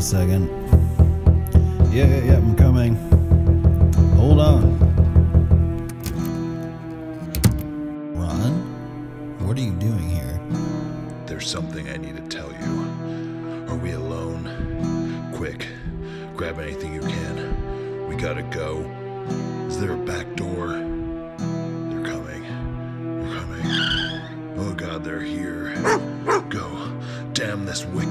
a second. Yeah, yeah, yeah, I'm coming. Hold on. Ron? What are you doing here? There's something I need to tell you. Are we alone? Quick, grab anything you can. We gotta go. Is there a back door? They're coming. They're coming. Oh god, they're here. Go. Damn this wicked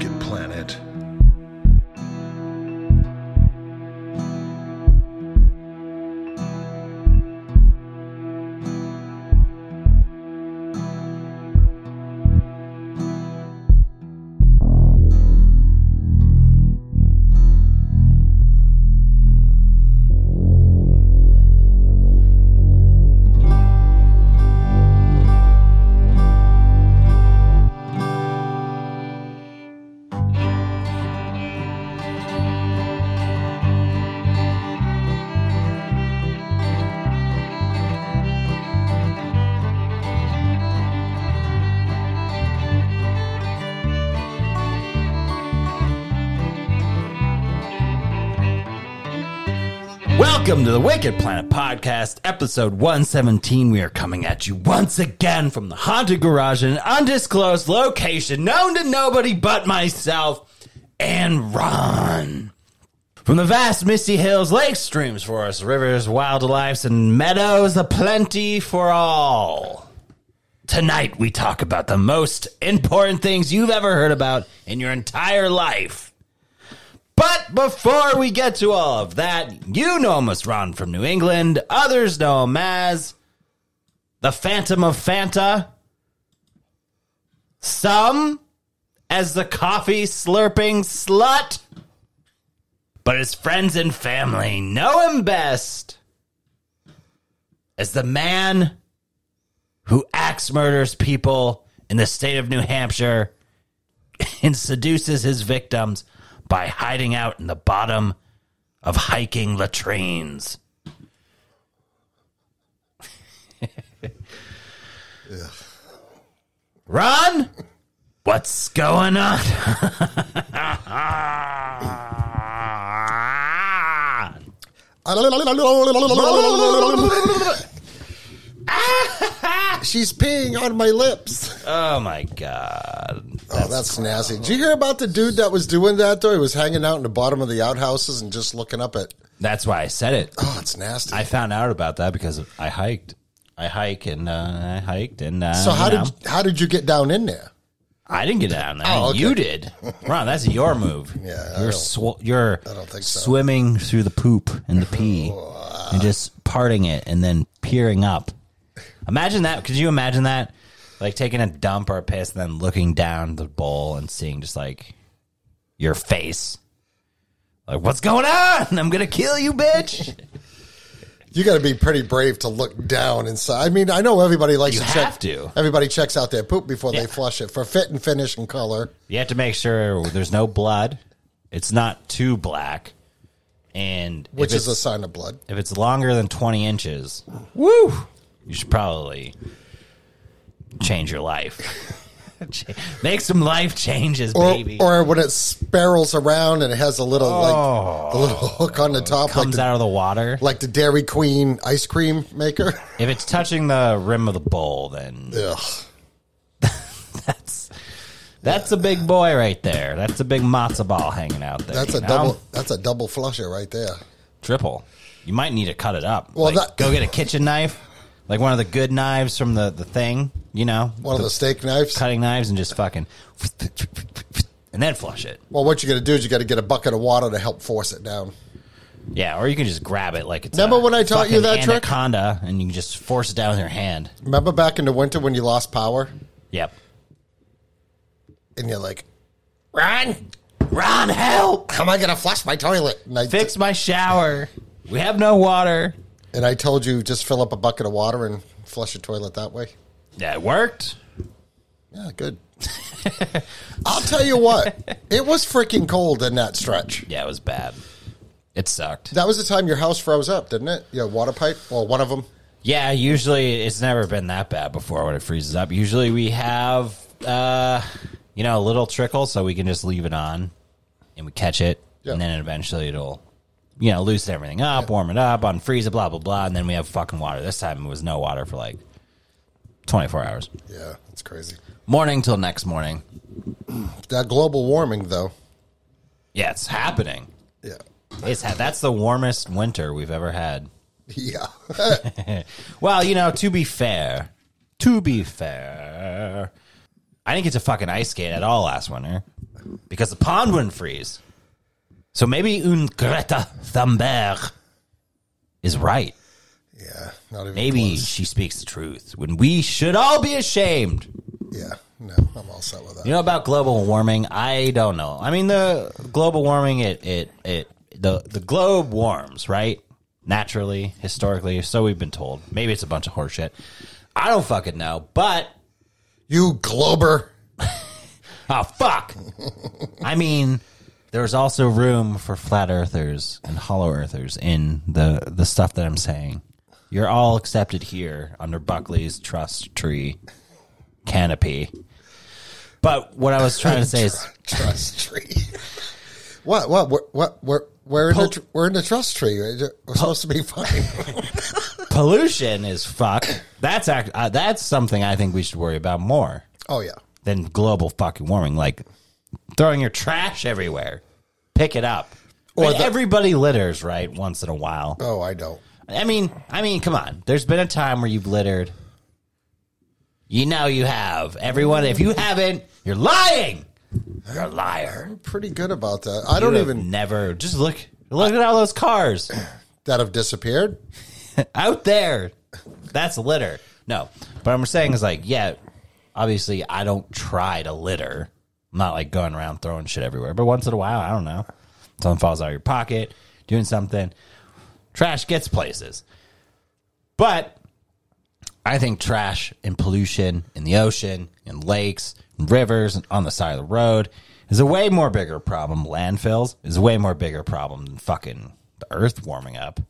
to the Wicked Planet Podcast, episode 117. We are coming at you once again from the haunted garage in an undisclosed location known to nobody but myself and Ron. From the vast misty hills, lakes, streams, forests, rivers, wildlife, and meadows, a plenty for all. Tonight we talk about the most important things you've ever heard about in your entire life. But before we get to all of that, you know as Ron from New England. Others know him as the Phantom of Fanta. Some as the coffee slurping slut. But his friends and family know him best as the man who axe murders people in the state of New Hampshire and seduces his victims by hiding out in the bottom of hiking latrines. Ron, what's going on? She's peeing on my lips. oh my god. oh, that's nasty. Did you hear about the dude that was doing that though? He was hanging out in the bottom of the outhouses and just looking up at. That's why I said it. Oh, it's nasty. I found out about that because I hiked. I hike and uh, I hiked and uh, so how you know, did how did you get down in there? I didn't get down there. Oh, okay. You did, Ron. That's your move. Yeah, I you're don't- sw- you're I don't think so. swimming through the poop and the pee and just parting it and then peering up. Imagine that. Could you imagine that? Like taking a dump or a piss and then looking down the bowl and seeing just like your face. Like, what's going on? I'm gonna kill you, bitch. You got to be pretty brave to look down inside. I mean, I know everybody likes You to have check. to. Everybody checks out their poop before Yeah. they flush it for fit and finish and color. You have to make sure there's no blood. It's not too black, and if Which is a it's- sign of blood. if it's longer than 20 inches, woo, you should probably change your life. Make some life changes, Or, baby. or when it spirals around and it has a little like a little oh. hook on the top, like Oh. Comes the, out of the water. like the Dairy Queen ice cream maker. If it's touching the rim of the bowl, then Ugh. that's that's a big boy right there. That's a big matzo ball hanging out there. That's a know? double. That's a double flusher right there. triple. You might need to cut it up. Well, Like, that- go get a kitchen knife, like one of the good knives from the the thing. You know, One of the steak knives. cutting knives, and just fucking, and then flush it. Well, what you got to do is you got to get a bucket of water to help force it down. Yeah, or you can just grab it like it's. Remember a when I taught you fucking that trick? anaconda, and you can just force it down with your hand. Remember back in the winter when you lost power Yep. and you're like, Ron, Ron, help! how am I going to flush my toilet? And I, Fix my shower. We have no water. And I told you just fill up a bucket of water and flush your toilet that way. Yeah, it worked. Yeah, good. I'll tell you what, it was freaking cold in that stretch. Yeah, it was bad. It sucked. That was the time your house froze up, didn't it? Your water pipe, well, one of them. Yeah, usually it's never been that bad before when it freezes up. Usually we have, uh, you know, a little trickle so we can just leave it on and we catch it, Yeah. and then eventually it'll, you know, loosen everything up, warm it up, unfreeze it, blah blah blah, and then we have fucking water. This time it was no water for like twenty four hours, Yeah, it's crazy. morning till next morning. That global warming, though. Yeah, it's happening. Yeah. It's ha- that's the warmest winter we've ever had. Yeah. Well, you know, to be fair, to be fair, I didn't get to fucking ice skate at all last winter because the pond wouldn't freeze. So maybe un Greta Thunberg is right. yeah. Not even Maybe close. she speaks the truth when we should all be ashamed. Yeah. No, I'm all set with that. You know about global warming? I don't know. I mean, the global warming, it, it, it, the, the globe warms, right? Naturally, historically, so we've been told. Maybe it's a bunch of horseshit. I don't fucking know, but You glober. oh fuck. I mean, there's also room for flat earthers and hollow earthers in the the stuff that I'm saying. You're all accepted here under Buckley's trust tree canopy. But what I was trying to say is Trust tree. what? What? What? What? We're, we're, in the, Pol- tr- we're in the trust tree. We're supposed to be fine. pollution is fuck. That's act, uh, that's something I think we should worry about more oh, yeah. than global fucking warming. Like throwing your trash everywhere, pick it up. Or the- everybody litters, right? Once in a while. Oh, I don't. I mean, I mean, come on. There's been a time where you've littered. You know you have. Everyone, if you haven't, you're lying. You're a liar. I'm pretty good about that. I don't You have even never. Just look. Look at all those cars. that have disappeared. out there. That's litter. No, but I'm saying is like, yeah, obviously I don't try to litter. I'm not like going around throwing shit everywhere, but once in a while, I don't know, something falls out of your pocket, doing something. Trash gets places, but I think trash and pollution in the ocean, in lakes, in rivers, and on the side of the road is a way more bigger problem. Landfills is a way more bigger problem than fucking the earth warming up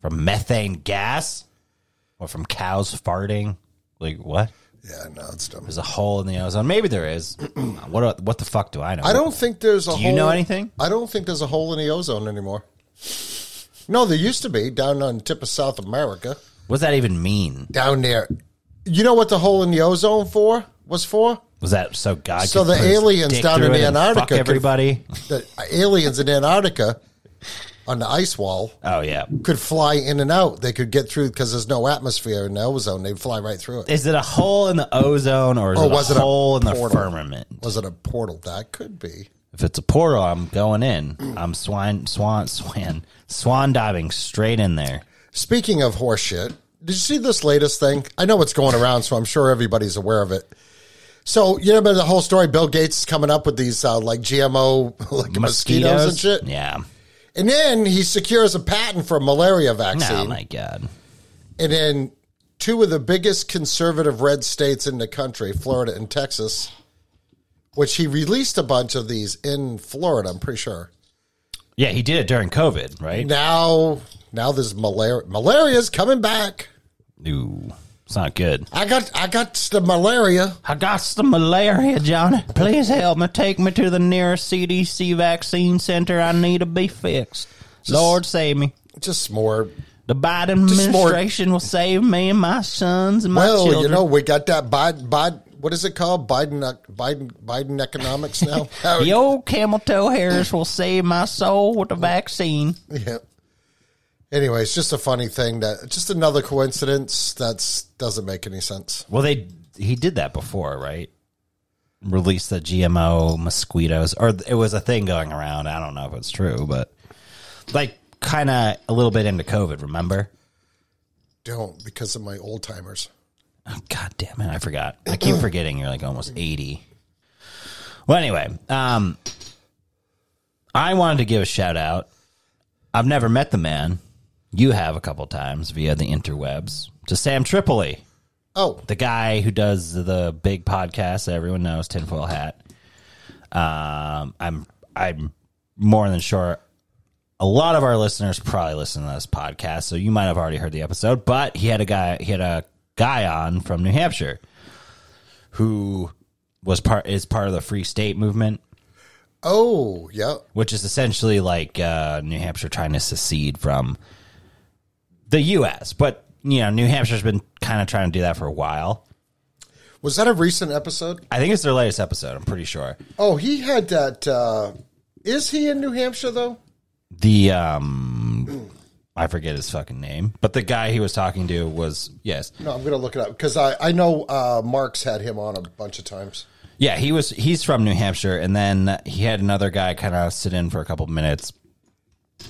from methane gas or from cows farting. Like what? Yeah, no, it's dumb. There's a hole in the ozone. Maybe there is. what? Uh, what the fuck do I know? I don't think there's a Do hole. you know anything? I don't think there's a hole in the ozone anymore. No, there used to be down on the tip of South America. What does that even mean? Down there. You know what the hole in the ozone for was for? Was that so God? So could the put his aliens dick down through in it and Antarctica fuck could- everybody. The aliens in Antarctica on the ice wall Oh yeah. could fly in and out. They could get through because there's no atmosphere in the ozone. They'd fly right through it. Is it a hole in the ozone or is Oh, it was a it a hole in the firmament? Was it a portal? That could be. If it's a portal, I'm going in. I'm swan, swan, swan, swan diving straight in there. Speaking of horseshit, did you see this latest thing? I know it's going around, so I'm sure everybody's aware of it. So you know about the whole story. Bill Gates is coming up with these uh, like GMO like mosquitoes. and shit, Yeah. And then he secures a patent for a malaria vaccine. Oh my god. and then two of the biggest conservative red states in the country, Florida and Texas, which he released a bunch of these in Florida. I'm pretty sure. Yeah, he did it during COVID, right? Now, now there's malaria. Malaria's coming back. Ooh, it's not good. I got, I got the malaria. I got the malaria, Johnny. Please help me. Take me to the nearest CDC vaccine center. I need to be fixed. Lord save me. Just more. The Biden Just more- administration will save me and my sons and my Well, children. you know, we got that Biden, Biden. What is it called? Biden, uh, Biden, Biden economics now. the old camel toe hairs will save my soul with the vaccine. yeah. Anyway, it's just a funny thing that just another coincidence that's doesn't make any sense. Well, they he did that before, right? Released the GMO mosquitoes, or it was a thing going around. I don't know if it's true, but like kind of a little bit into COVID. Remember? Don't because of my old timers. Oh, God damn it! I forgot. I keep forgetting. You're like almost eighty. Well, anyway, um, I wanted to give a shout out. I've never met the man. You have a couple times via the interwebs to Sam Tripoli. Oh, the guy who does the big podcast that everyone knows, Tinfoil Hat. Um, I'm I'm more than sure a lot of our listeners probably listen to this podcast, so you might have already heard the episode. But he had a guy he had a guy on from New Hampshire who was part is part of the Free State movement. Oh, yeah. which is essentially like uh, New Hampshire trying to secede from the U.S. But you know, New Hampshire's been kind of trying to do that for a while. Was that a recent episode? I think it's their latest episode. I'm pretty sure. Oh, he had that. Uh, is he in New Hampshire though? The um, I forget his fucking name, but the guy he was talking to was yes, No, I'm gonna look it up because I I know uh, Mark's had him on a bunch of times. yeah, he was. He's from New Hampshire, and then he had another guy kind of sit in for a couple minutes.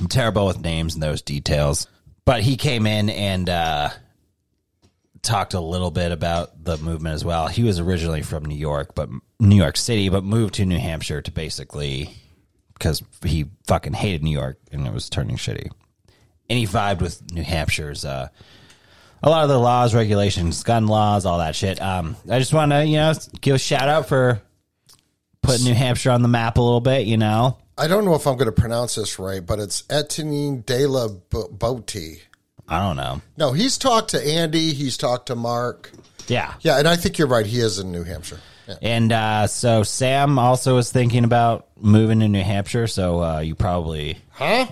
I'm terrible with names and those details, but he came in and uh, talked a little bit about the movement as well. He was originally from New York, but New York City, but moved to New Hampshire to basically because he fucking hated New York and it was turning shitty. And he vibed with New Hampshire's uh, a lot of the laws, regulations, gun laws, all that shit. Um, I just want to you know give a shout out for putting New Hampshire on the map a little bit. You know, I don't know if I'm going to pronounce this right, but it's Etienne de la B- I don't know. No, he's talked to Andy. He's talked to Mark. Yeah, Yeah, and I think you're right. He is in New Hampshire. Yeah. And uh, so Sam also was thinking about moving to New Hampshire. So uh, you probably Huh?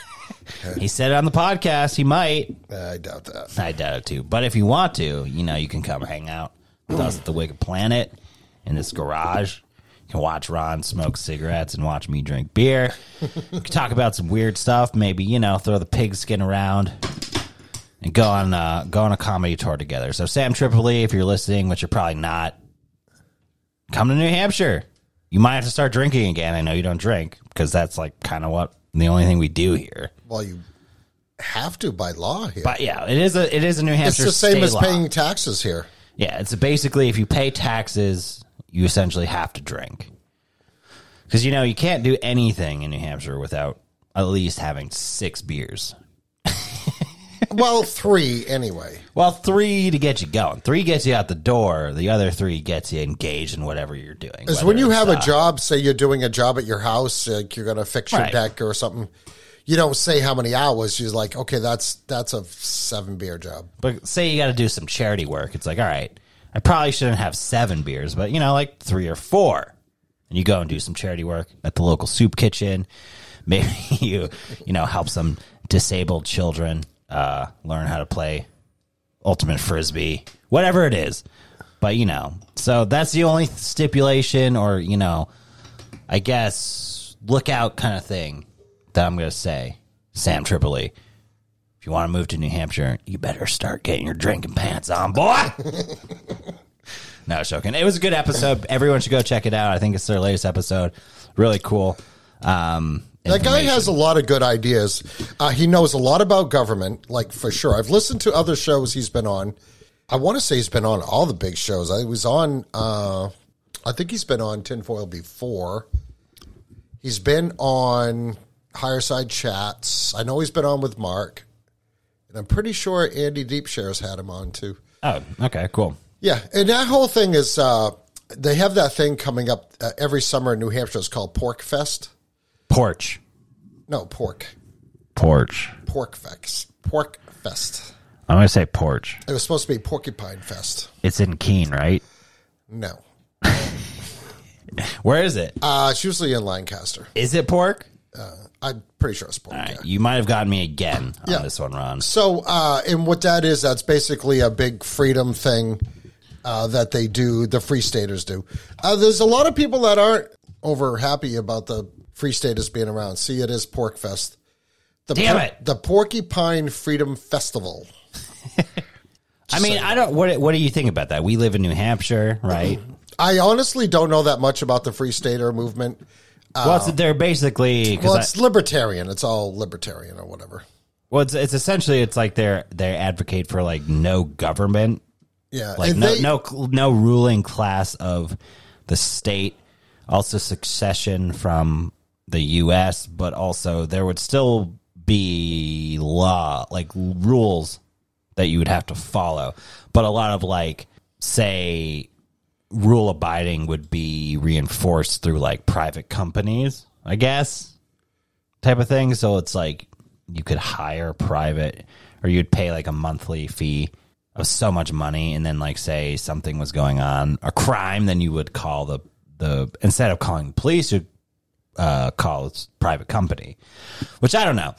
he said it on the podcast he might. I doubt that. I doubt it too. But if you want to, you know, you can come hang out with us at the Wicked Planet in this garage. You can watch Ron smoke cigarettes and watch me drink beer. You can talk about some weird stuff. Maybe you know, throw the pigskin around and go on uh, go on a comedy tour together. So Sam Tripoli, if you're listening, which you're probably not, come to New Hampshire. You might have to start drinking again. I know you don't drink because that's like kind of what the only thing we do here. Well, you have to by law here. But yeah, it is a it is a New Hampshire. it's the same as law. paying taxes here. Yeah, it's basically if you pay taxes, you essentially have to drink. Because you know you can't do anything in New Hampshire without at least having six beers. Well, three anyway. Well, three to get you going. Three gets you out the door. The other three gets you engaged in whatever you're doing. Because when you have uh, a job, say you're doing a job at your house, like you're going to fix your Right. deck or something, you don't say how many hours. You're like, okay, that's that's a seven beer job. But say you got to do some charity work. It's like, all right, I probably shouldn't have seven beers, but you know, like three or four. And you go and do some charity work at the local soup kitchen. Maybe you, you know, help some disabled children uh, learn how to play ultimate frisbee, whatever it is. But you know, so that's the only stipulation, or you know, I guess lookout kind of thing that I'm going to say. Sam Tripoli. If you want to move to New Hampshire, you better start getting your drinking pants on, boy. no, joking. It was a good episode. Everyone should go check it out. I think it's their latest episode. Really cool. Um, That guy has a lot of good ideas. Uh, he knows a lot about government, like for sure. I've listened to other shows he's been on. I want to say he's been on all the big shows. I was on. Uh, I think he's been on Tinfoil before. He's been on Higher Side Chats. I know he's been on with Mark, and I'm pretty sure Andy Deepshare's had him on too. Oh, okay, cool. Yeah, and that whole thing is uh, they have that thing coming up uh, every summer in New Hampshire. It's called Pork Fest. Porch. No, pork. Porch. Pork Fest. Pork Fest. I'm going to say porch. It was supposed to be Porcupine Fest. It's in Keene, right? No. Where is it? Uh, it's usually in Lancaster. Is it pork? I'm pretty sure it's pork. All right, you might have gotten me again on Yeah. this one, Ron. So, uh, and what that is, that's basically a big freedom thing uh, that they do, the Free Staters do. Uh, there's a lot of people that aren't over happy about the Free Staters being around. See, it is Pork Fest. The Damn it. The Porcupine Freedom Festival. I mean, I don't. What What do you think about that? We live in New Hampshire, right? I honestly don't know that much about the Free Stater movement. Well, it's, they're basically Well, it's libertarian. It's all libertarian or whatever. well, it's, it's essentially it's like they're they advocate for like no government, Yeah, like no they- no no ruling class of the state. Also, succession from the U.S., but also there would still be law like rules that you would have to follow. But a lot of like say rule abiding would be reinforced through like private companies, I guess, type of thing. So it's like you could hire private or you'd pay like a monthly fee of so much money and then like say something was going on, a crime, then you would call the the instead of calling the police, you'd uh, call its private company, which I don't know.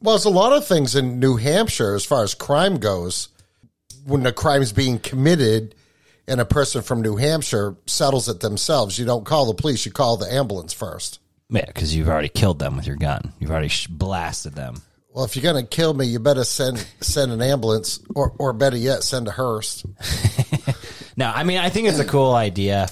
Well, there's a lot of things in New Hampshire as far as crime goes. When the is being committed and a person from New Hampshire settles it themselves, you don't call the police, you call the ambulance first. Yeah, because you've already killed them with your gun. You've already sh- blasted them. Well, if you're going to kill me, you better send send an ambulance or, or better yet, send a hearse. No, I mean I think it's a cool idea.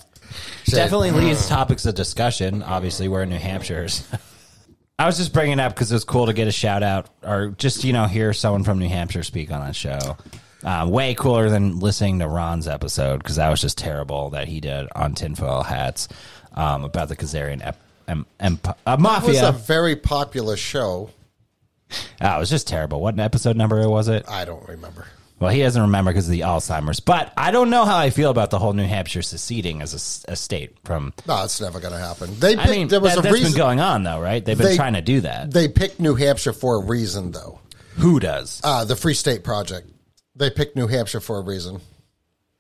Definitely leads topics of discussion. Obviously, we're in New Hampshire. so- I was just bringing it up because it was cool to get a shout out or just you know hear someone from New Hampshire speak on a show. Uh, way cooler than listening to Ron's episode because that was just terrible that he did on tinfoil hats um, about the Khazarian ep- em- emp- uh, It was a very popular show. Ah, it was just terrible. What episode number was it? I don't remember. Well, he doesn't remember because of the Alzheimer's. But I don't know how I feel about the whole New Hampshire seceding as a state from. No, it's never going to happen. They I picked, mean, there was that, a has reason. been going on though, right? They've been They- trying to do that. They picked New Hampshire for a reason, though. Who does? Uh, the Free State Project. They picked New Hampshire for a reason.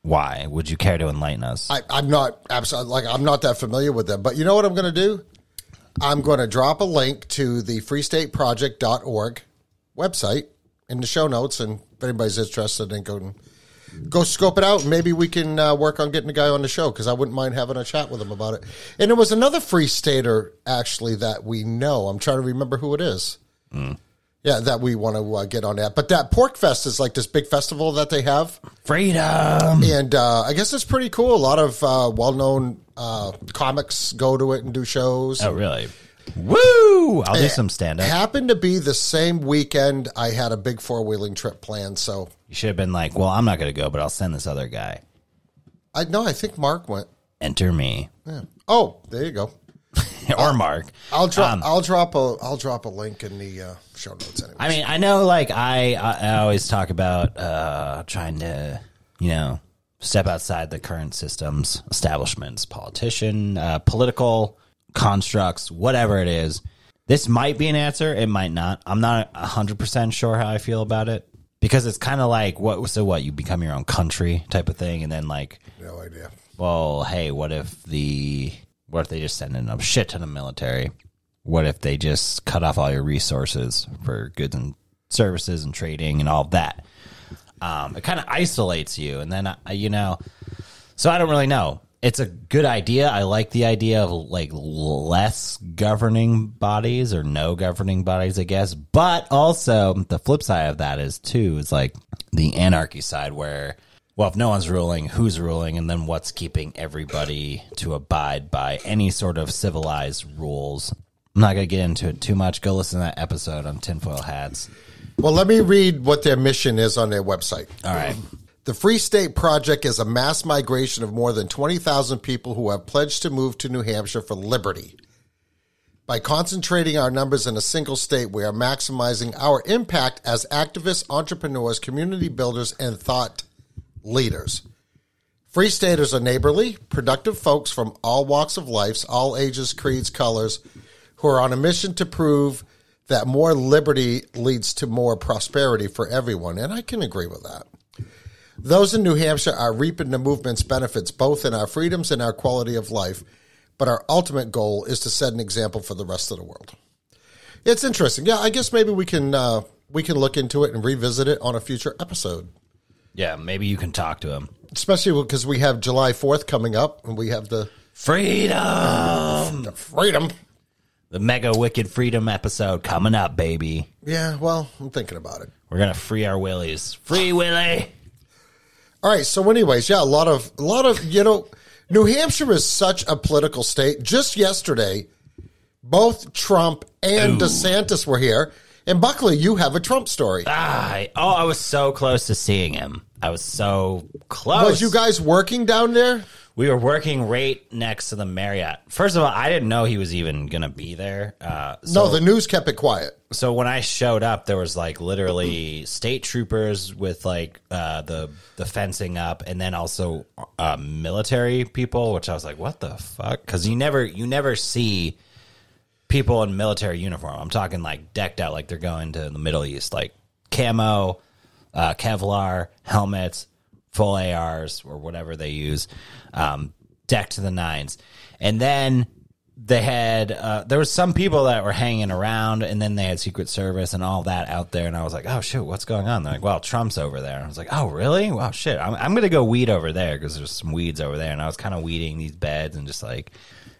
Why? Would you care to enlighten us? I, I'm not absolutely like I'm not that familiar with them, but you know what I'm going to do? I'm going to drop a link to the freestateproject.org website in the show notes, and if anybody's interested, then go and go scope it out. and Maybe we can uh, work on getting a guy on the show because I wouldn't mind having a chat with him about it. And there was another free stater actually that we know. I'm trying to remember who it is. Yeah, that we want to uh, get on that. But that Pork Fest is like this big festival that they have Freedom. and uh, I guess it's pretty cool. A lot of uh, well-known uh, comics go to it and do shows. Oh, really? Woo! I'll do some stand up. It happened to be the same weekend I had a big four-wheeling trip planned. So You should have been like, well, I'm not going to go, but I'll send this other guy. I know I think Mark went. Enter me. Yeah. Oh, there you go. or Mark. I'll drop. Um, I'll drop a. I'll drop a link in the uh, show notes anyway. I mean, I know, like I, I, always talk about uh, trying to, you know, step outside the current systems, establishments, politician, uh, political constructs, whatever it is. This might be an answer. It might not. I'm not hundred percent sure how I feel about it because it's kind of like what. So what? You become your own country type of thing, and then like, no idea. well, hey, what if the what if they just send in a shit ton of military? What if they just cut off all your resources for goods and services and trading and all that? Um, it kind of isolates you, and then uh, you know. So I don't really know. It's a good idea. I like the idea of like less governing bodies or no governing bodies, I guess. But also the flip side of that is too is like the anarchy side where well, if no one's ruling, who's ruling, and then what's keeping everybody to abide by any sort of civilized rules? I'm not going to get into it too much. Go listen to that episode on tinfoil hats. Well, let me read what their mission is on their website. All right. The Free State Project is a mass migration of more than 20,000 people who have pledged to move to New Hampshire for liberty. By concentrating our numbers in a single state, we are maximizing our impact as activists, entrepreneurs, community builders, and thought leaders. Free Staters are neighborly, productive folks from all walks of life, all ages, creeds, colors, who are on a mission to prove that more liberty leads to more prosperity for everyone. And I can agree with that. Those in New Hampshire are reaping the movement's benefits both in our freedoms and our quality of life, but our ultimate goal is to set an example for the rest of the world. It's interesting. Yeah, I guess maybe we can uh, we can look into it and revisit it on a future episode, Yeah, maybe you can talk to him. especially because we have July Fourth coming up and we have the, Freedom! the freedom. The mega wicked freedom episode coming up, baby. Yeah, well, I'm thinking about it. We're gonna free our willies. Free Willie. All right. So, anyways, yeah, a lot of a lot of you know, New Hampshire is such a political state. Just yesterday, both Trump and DeSantis were here. And Buckley, you have a Trump story. Ah, I, oh, I was so close to seeing him. I was so close. Was you guys working down there? We were working right next to the Marriott. First of all, I didn't know he was even gonna be there. Uh, so, No, the news kept it quiet. so when I showed up, there was like literally state troopers with like uh, the the fencing up, and then also uh, military people. Which I was like, what the fuck? Because you never you never see people in military uniform. I'm talking like decked out, like they're going to the Middle East, like camo, uh, Kevlar helmets, full ARs or whatever they use, um, decked to the nines. And then they had uh, there was some people that were hanging around, and then they had Secret Service and all that out there, and I was like, oh shoot, what's going on? They're like, well, Trump's over there. I was like, oh really? Wow, shit, I'm I'm gonna go weed over there because there's some weeds over there, and I was kind of weeding these beds and just like.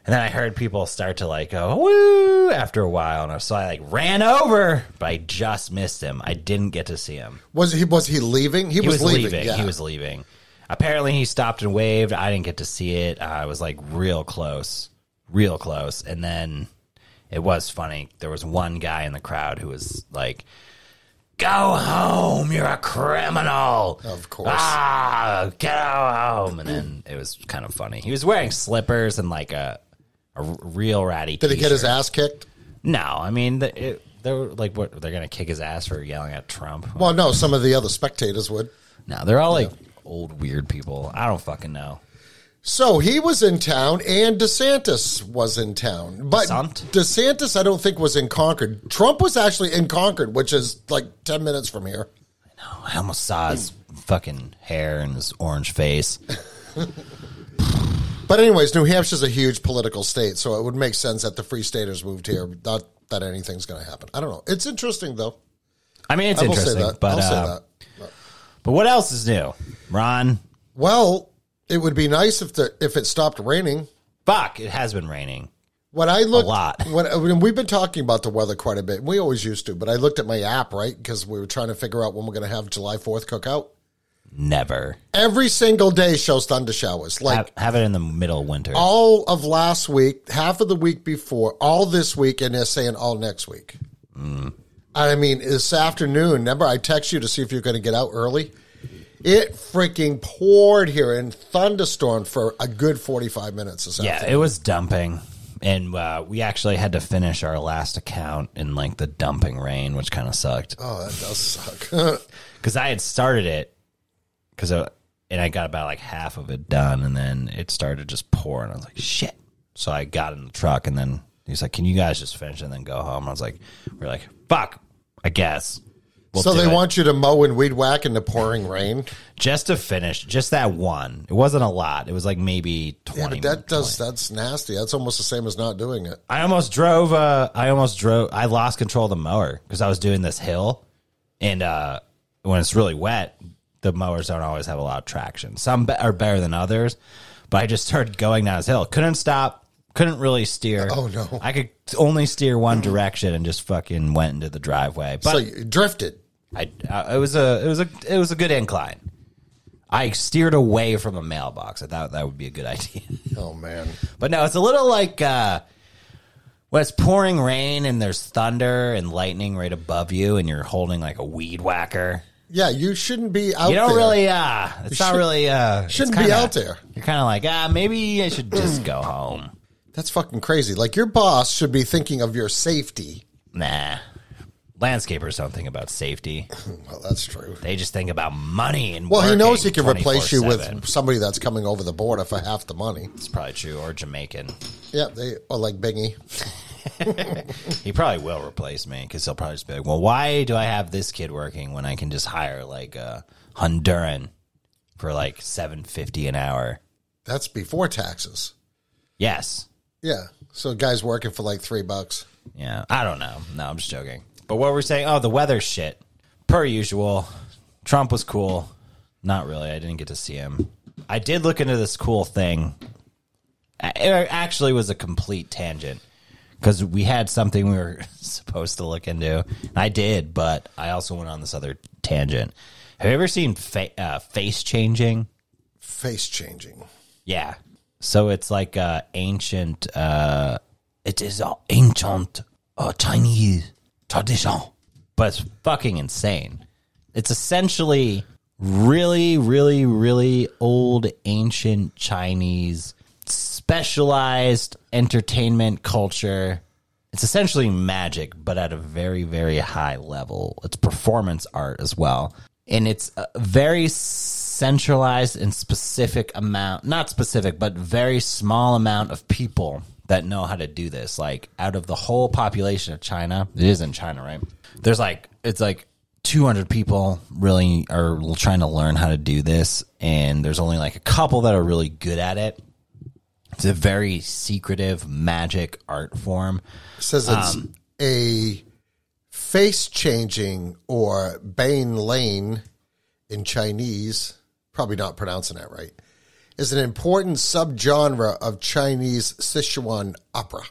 And then I heard people start to like go woo after a while, and so I like ran over, but I just missed him. I didn't get to see him. Was he was he leaving? He, He was, was leaving. leaving. Yeah. He was leaving. Apparently, he stopped and waved. I didn't get to see it. I was like real close, real close. And then it was funny. There was one guy in the crowd who was like, "Go home! You're a criminal!" Of course. Ah, get home! And then it was kind of funny. He was wearing slippers and like a a real ratty. Did he get his ass kicked? No, I mean, the, it, they're like, what? They're gonna kick his ass for yelling at Trump? Well, no. Some of the other spectators would. No, they're all like old weird people. I don't fucking know. So he was in town, and DeSantis was in town. But DeSant? DeSantis, I don't think was in Concord. Trump was actually in Concord, which is like ten minutes from here. I know. I almost saw his fucking hair and his orange face. But anyways, New Hampshire's a huge political state, so it would make sense that the Free Staters moved here. Not that anything's going to happen. I don't know. It's interesting though. I mean, it's I will say interesting, that. but I'll say uh, that. but what else is new, Ron? Well, it would be nice if the if it stopped raining. Fuck, it has been raining. When I looked, lot. When, when we've been talking about the weather quite a bit, we always used to. But I looked at my app right because we were trying to figure out when we're going to have July Fourth cookout. Never Every single day shows thunder showers. Like have, have it in the middle of winter. all of last week, half of the week before, all this week, and they're saying all next week. I mean, this afternoon, remember I text you to see if you're going to get out early? It freaking poured here in thunderstorm for a good 45 minutes this yeah, afternoon. it was dumping, and uh, we actually had to finish our last account in like the dumping rain, which kind of sucked. Oh, that does suck. because I had started it because and I got about like half of it done, and then it started just pouring. I was like, shit. So I got in the truck, and then he's like, "Can you guys just finish and then go home?" I was like, "We're like, fuck, I guess." We'll so they it." want you to mow and weed whack in the pouring rain? just to finish, just that one. It wasn't a lot. It was like maybe Yeah, twenty. but that does, that's nasty. That's almost the same as not doing it. I almost drove. Uh, I almost drove. I lost control of the mower because I was doing this hill, and uh, when it's really wet, the mowers don't always have a lot of traction. Some are better than others, but I just started going down this hill. Couldn't stop. Couldn't really steer. Oh, no. I could only steer one direction and just fucking went into the driveway. But so you drifted. I, uh, it was a, it was a, it was a good incline. I steered away from a mailbox. I thought that would be a good idea. Oh, man. But no, it's a little like uh, when it's pouring rain and there's thunder and lightning right above you, and you're holding like a weed whacker. Yeah, you shouldn't be out there. You don't there. really, uh, it's not should- really, uh, shouldn't be kinda- out there. You're kind of like, ah, maybe I should just go home. That's fucking crazy. Like your boss should be thinking of your safety. Nah, landscapers don't think about safety; Well, that's true. they just think about money and. Well, he knows he can replace you with somebody that's coming over the border for half the money. It's probably true, or Jamaican. Yeah, they or like Bingy. He probably will replace me because he'll probably just be like, "Well, why do I have this kid working when I can just hire like a Honduran for like seven fifty an hour?" That's before taxes. Yes, Yeah. So guys working for like three bucks. yeah. I don't know. No, I'm just joking. But what we're saying? Oh, the weather shit. Per usual, Trump was cool. Not really. I didn't get to see him. I did look into this cool thing. It actually was a complete tangent because we had something we were supposed to look into. I did, but I also went on this other tangent. Have you ever seen fa- uh, face changing? Face changing. Yeah. So it's like uh, ancient. Uh, it is an ancient uh, Chinese tradition, but it's fucking insane. It's essentially really, really, really old ancient Chinese specialized entertainment culture. It's essentially magic, but at a very, very high level. It's performance art as well. And it's a very centralized and specific amount, not specific, but very small amount of people that know how to do this. Like out of the whole population of China, it is in China, right? There's like, it's like 200 people really are trying to learn how to do this. And there's only like a couple that are really good at it. It's a very secretive magic art form. It says it's Um, a face changing or Bian Lian in Chinese, probably not pronouncing that right, is an important subgenre of Chinese Sichuan opera.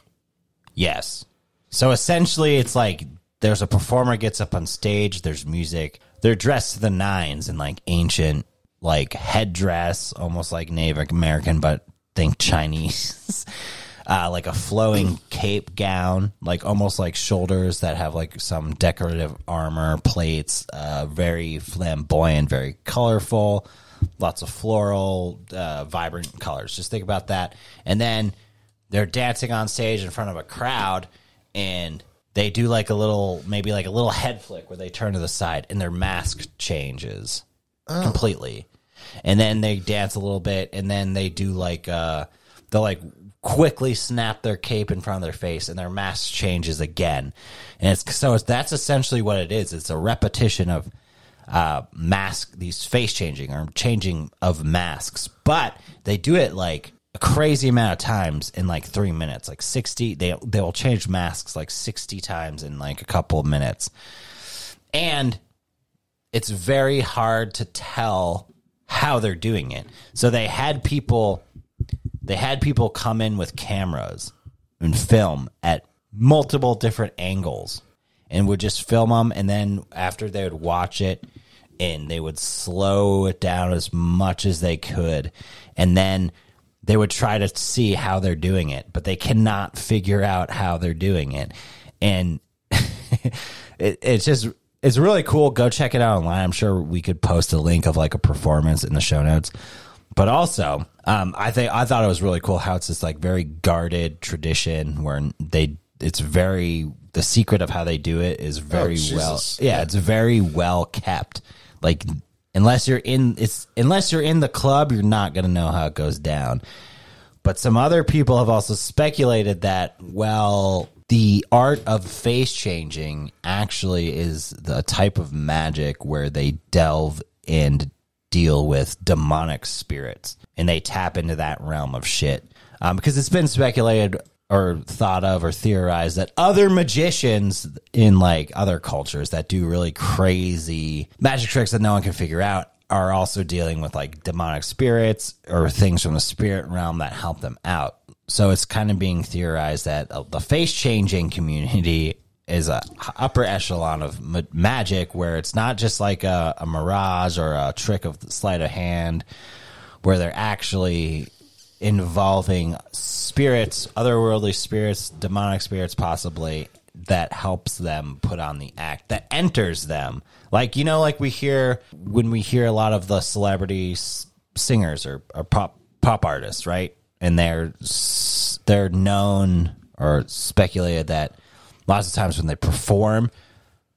Yes. So essentially, it's like there's a performer gets up on stage. There's music. They're dressed to the nines in like ancient, like headdress, almost like Native American, but think Chinese. uh, like a flowing cape gown, like almost like shoulders that have like some decorative armor plates. Uh, very flamboyant, very colorful. Lots of floral, uh, vibrant colors. Just think about that. And then they're dancing on stage in front of a crowd and they do like a little maybe like a little head flick where they turn to the side and their mask changes completely and then they dance a little bit and then they do like uh they'll like quickly snap their cape in front of their face and their mask changes again. And it's so it's, that's essentially what it is. It's a repetition of uh mask these face changing or changing of masks. But they do it like a crazy amount of times in like three minutes like 60 they they will change masks like 60 times in like a couple of minutes. And it's very hard to tell how they're doing it. So they had people they had people come in with cameras and film at multiple different angles and would just film them and then after they would watch it and they would slow it down as much as they could. And then they would try to see how they're doing it but they cannot figure out how they're doing it. And it, it's just it's really cool. Go check it out online. I'm sure we could post a link of like a performance in the show notes. But also, um, I think I thought it was really cool how it's this like very guarded tradition where they it's very the secret of how they do it is very well Jesus. yeah it's very well kept like unless you're in it's unless you're in the club you're not gonna know how it goes down but some other people have also speculated that, well, the art of face changing actually is the type of magic where they delve and deal with demonic spirits and they tap into that realm of shit. Um, because it's been speculated or thought of or theorized that other magicians in like other cultures that do really crazy magic tricks that no one can figure out are also dealing with like demonic spirits or things from the spirit realm that help them out. So it's kind of being theorized that uh, the face changing community is a upper echelon of ma- magic where it's not just like a, a mirage or a trick of sleight of hand, where they're actually involving spirits, otherworldly spirits, demonic spirits, possibly that helps them put on the act that enters them. Like you know, like we hear when we hear a lot of the celebrity s- singers or, or pop pop artists, right? And they're they're known or speculated that lots of times when they perform,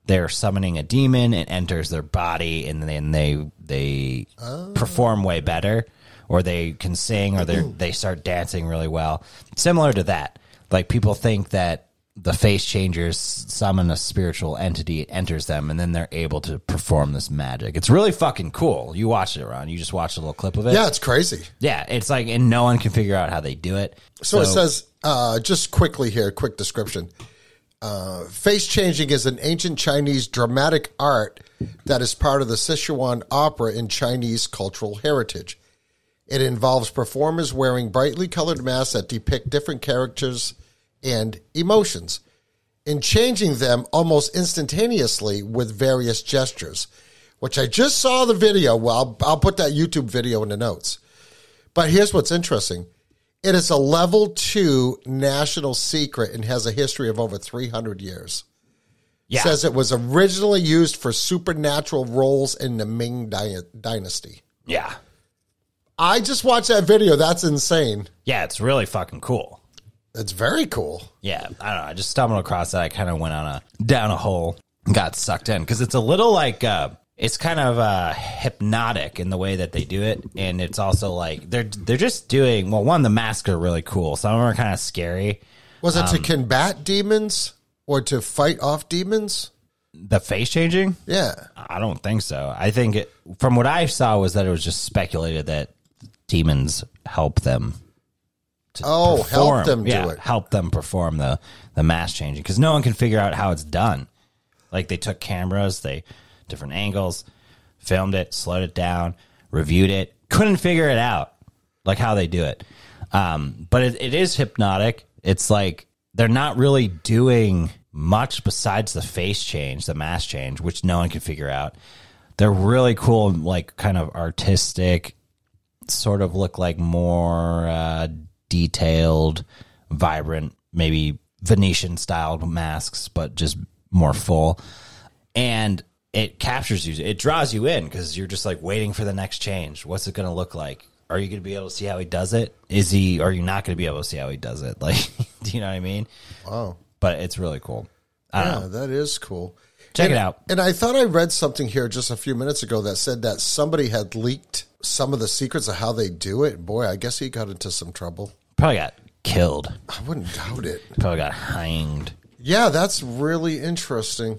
they're summoning a demon it enters their body and then they they perform way better or they can sing or they they start dancing really well. Similar to that. Like people think that the face changers summon a spiritual entity it enters them and then they're able to perform this magic it's really fucking cool you watch it ron you just watched a little clip of it Yeah, it's crazy. yeah it's like and no one can figure out how they do it So, it says, uh, just quickly here, quick description. Uh, face changing is an ancient Chinese dramatic art that is part of the Sichuan opera in Chinese cultural heritage. It involves performers wearing brightly colored masks that depict different characters and emotions, and changing them almost instantaneously with various gestures. Which I just saw the video. Well, I'll, I'll put that YouTube video in the notes. But here's what's interesting. It is a level two national secret and has a history of over 300 years. yeah Says it was originally used for supernatural roles in the Ming Dy- Dynasty. yeah I just watched that video. That's insane. yeah it's really fucking cool It's very cool. Yeah, I don't know. I just stumbled across that. I kind of went on a down a hole, and got sucked in because it's a little like uh, it's kind of uh, hypnotic in the way that they do it, and it's also like they're they're just doing well. One, the masks are really cool. Some of them are kind of scary. Was it Um, to combat demons or to fight off demons? The face changing, Yeah. I don't think so. I think it, from what I saw was that it was just speculated that demons help them Oh, help perform- them do yeah, it. help them perform the the mask changing because no one can figure out how it's done. Like they took cameras, they different angles, filmed it, slowed it down, reviewed it, couldn't figure it out, like how they do it. Um, but it, it is hypnotic. It's like they're not really doing much besides the face change, the mass change, which no one can figure out. They're really cool, like kind of artistic, sort of look like more uh, detailed, vibrant, maybe Venetian styled masks, but just more full. And it captures you. It draws you in because you're just like waiting for the next change. What's it going to look like? Are you going to be able to see how he does it? Is he? Are you not going to be able to see how he does it? Like, do you know what I mean? Wow. But it's really cool. I Yeah, that is cool. Check And- it out. And I thought I read something here just a few minutes ago that said that somebody had leaked some of the secrets of how they do it. Boy, I guess he got into some trouble. Probably got killed. I wouldn't doubt it. Probably got hanged. Yeah, that's really interesting.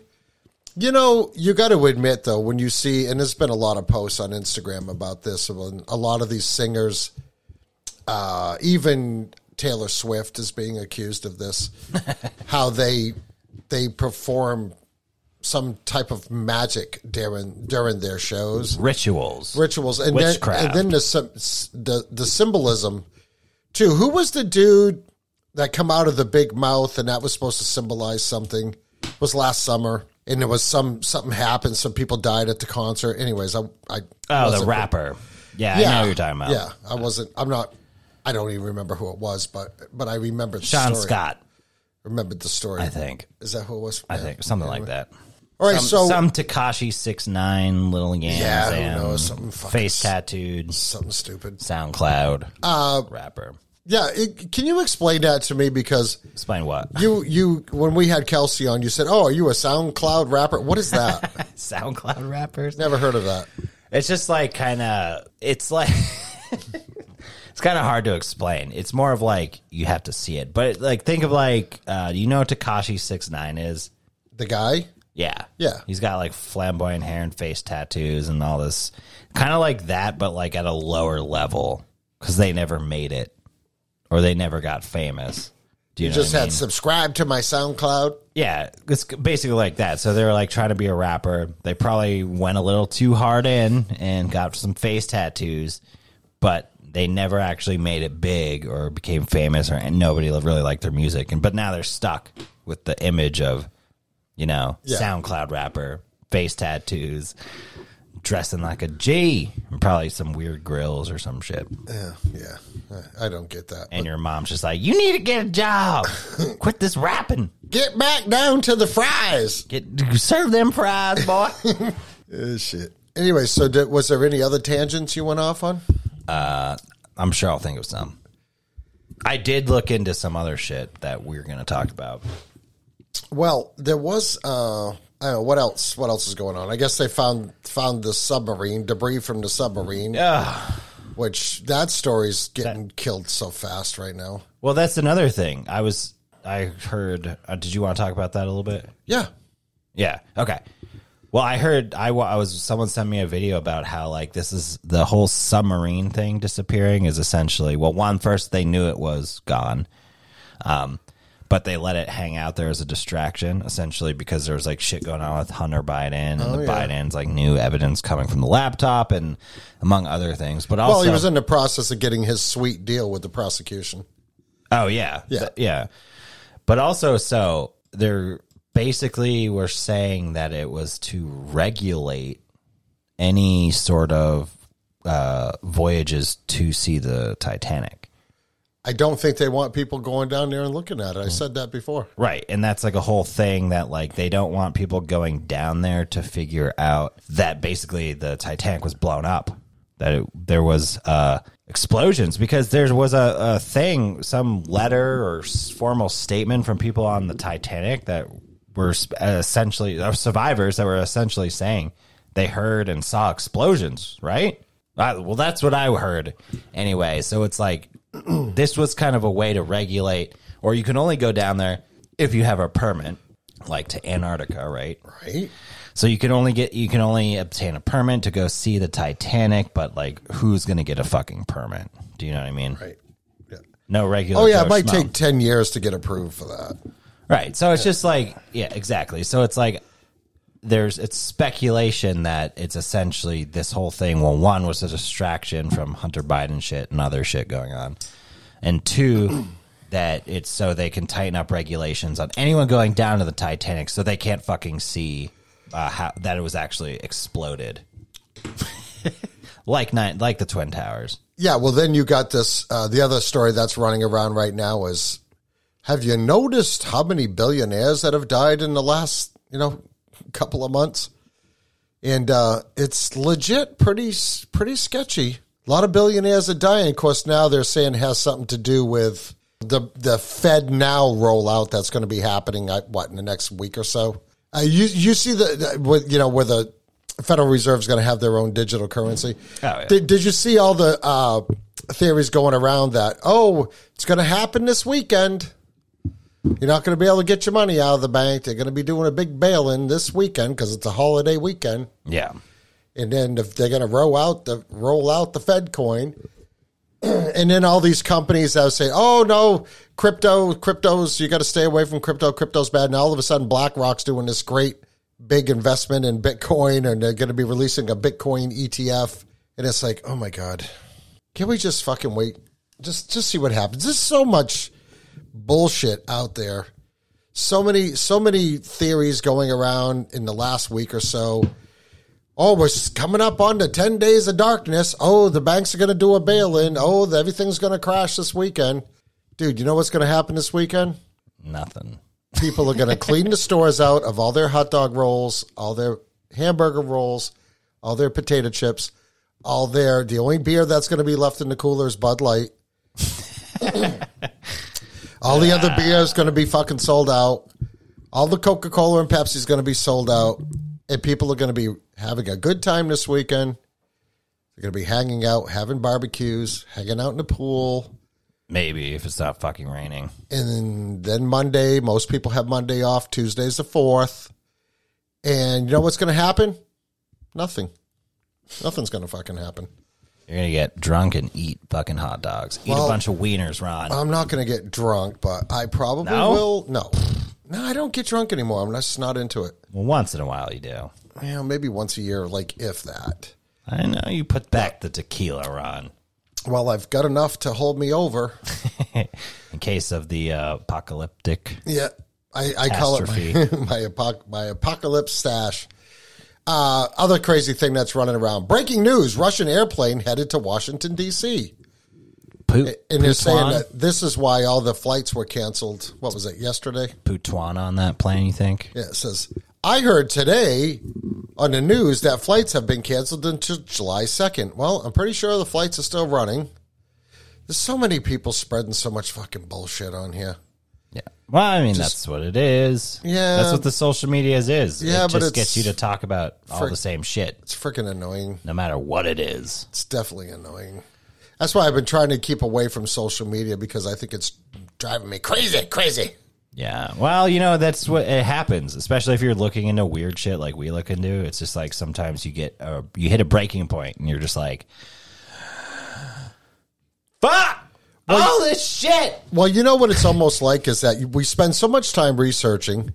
You know, you got to admit though, when you see, and there's been a lot of posts on Instagram about this, a lot of these singers, uh, even Taylor Swift is being accused of this, how they they perform some type of magic during during their shows Rituals. rituals and then, and then the, the the symbolism too. Who was the dude that come out of the big mouth and that was supposed to symbolize something? It was last summer and there was some something happened. Some people died at the concert. Anyways, I I Oh, the rapper. Yeah, I know you're talking about. Yeah, I wasn't. I'm not. I don't even remember who it was, but but I remember the Sean story. Scott, Remembered the story. I think. Is that who it was? I think something like that. All right, some, so some Tekashi six nine little yams Yeah, who and knows, something face tattooed something stupid. SoundCloud Uh, rapper. yeah, it, can you explain that to me because Explain what You you when we had Kelsey on, you said, "Oh, are you a SoundCloud rapper? What is that? SoundCloud rappers. Never heard of that." It's just like kind of. It's like. it's kind of hard to explain. It's more of like you have to see it. But like think of like uh, you know Tekashi six nine is? The guy, Yeah. Yeah. He's got like flamboyant hair and face tattoos and all this kind of like that, but like at a lower level because they never made it or they never got famous. Do you, just I had mean? subscribe to my SoundCloud. Yeah, it's basically like that. So they were like trying to be a rapper. They probably went a little too hard in and got some face tattoos, but they never actually made it big or became famous, or and nobody really liked their music. And but now they're stuck with the image of, you know, Yeah. SoundCloud rapper, face tattoos, dressing like a G, and probably some weird grills or some shit. Yeah, yeah. I- don't get that. And your mom's just like, "You need to get a job, quit this rapping." Get back down to the fries. Get serve them fries, boy. Uh, shit. Anyway, so did, was there any other tangents you went off on? Uh, I'm sure I'll think of some. I did look into some other shit that we're going to talk about. Well, there was. Uh, I don't know what else. What else is going on? I guess they found found the submarine debris from the submarine, Yeah. which that story's getting killed so fast right now. Well, that's another thing. I was I heard. Uh, did you want to talk about that a little bit? Yeah, Yeah. Okay. Well, I heard I, I was someone sent me a video about how like this is the whole submarine thing disappearing is essentially well one first they knew it was gone, um, but they let it hang out there as a distraction essentially because there was like shit going on with Hunter Biden and the yeah. Bidens like new evidence coming from the laptop and among other things. But also well, he was in the process of getting his sweet deal with the prosecution. Oh yeah, Yeah. Th- yeah. But also, so they're basically were saying that it was to regulate any sort of uh, voyages to see the Titanic. I don't think they want people going down there and looking at it. I said that before. Right. And that's like a whole thing that like they don't want people going down there to figure out that basically the Titanic was blown up. That it, there was uh explosions because there was a, a thing, some letter or formal statement from people on the Titanic that were sp- uh, essentially survivors that were essentially saying they heard and saw explosions, right? I, well, that's what I heard anyway. So it's like this was kind of a way to regulate, or you can only go down there if you have a permit, like to Antarctica, right? Right? So you can only get you can only obtain a permit to go see the Titanic, but like who's gonna get a fucking permit? Do you know what I mean? Right. Yeah. No regular. Oh yeah, Joe it might Schmo. take ten years to get approved for that. Right. So it's just like, yeah, exactly. So it's like there's it's speculation that it's essentially this whole thing. Well, one was a distraction from Hunter Biden shit and other shit going on, and two. That it's so they can tighten up regulations on anyone going down to the Titanic, so they can't fucking see uh, how that it was actually exploded, like nine, like the Twin Towers. Yeah, well, then you got this. Uh, the other story that's running around right now is: Have you noticed how many billionaires that have died in the last, you know, couple of months? And uh, it's legit, pretty, pretty sketchy. A lot of billionaires are dying. Of course, now they're saying it has something to do with the the Fed now rollout that's going to be happening. uh, What in the next week or so? Uh, you you see the, the with, you know where the Federal Reserve is going to have their own digital currency. yeah. Did, did you see all the uh, theories going around that? Oh, it's going to happen this weekend. You're not going to be able to get your money out of the bank. They're going to be doing a big bail in this weekend because it's a holiday weekend. Yeah. And then if they're going to roll out the roll out the Fed coin, and then all these companies that say, "Oh no, crypto, cryptos, you got to stay away from crypto. Crypto's bad." And all of a sudden, BlackRock's doing this great big investment in Bitcoin, and they're going to be releasing a Bitcoin ETF. And it's like, oh my god, can we just fucking wait? Just just see what happens. There's so much bullshit out there. So many so many theories going around in the last week or so. Oh, we're coming up on the 10 days of darkness. Oh, the banks are going to do a bail in. Oh, the- everything's going to crash this weekend. Dude, you know what's going to happen this weekend? Nothing. People are going to clean the stores out of all their hot dog rolls, all their hamburger rolls, all their potato chips, all their. The only beer that's going to be left in the cooler is Bud Light. all the other beer is going to be fucking sold out. All the Coca Cola and Pepsi is going to be sold out, and people are going to be having a good time this weekend. They're going to be hanging out, having barbecues, hanging out in the pool. Maybe if it's not fucking raining. And then, then Monday, most people have Monday off. Tuesday's the fourth. And you know what's going to happen? Nothing. Nothing's going to fucking happen. You're gonna get drunk and eat fucking hot dogs. Eat Well- a bunch of wieners, Ron. I'm not going to get drunk, but I probably No? will. No. No, I don't get drunk anymore. I'm just not into it. well, once in a while you do. You know, maybe once a year, like if that. I know you put back the tequila, Ron, Well, I've got enough to hold me over. in case of the uh, apocalyptic. Yeah, I, I call it my Catastrophe. my, apoc- my apocalypse stash. Uh, other crazy thing that's running around: breaking news: Russian airplane headed to Washington D.C. And they're saying that this is why all the flights were canceled. What was it yesterday? Putin on that plane. You think? Yeah, it says I heard today on the news that flights have been canceled until July second. Well, I'm pretty sure the flights are still running. There's so many people spreading so much fucking bullshit on here. Yeah. Well, I mean, that's what it is. Yeah. That's what the social media is. is. Yeah, it but just it's- gets you to talk about all the same shit, It's freaking annoying. no matter what it is. It's definitely annoying. That's why I've been trying to keep away from social media because I think it's driving me crazy, crazy. Yeah. Well, you know, that's what it happens, especially if you're looking into weird shit like we look into. It's just like sometimes you get a, you hit a breaking point and you're just like, fuck all this shit. Well, you know what it's almost like is that we spend so much time researching,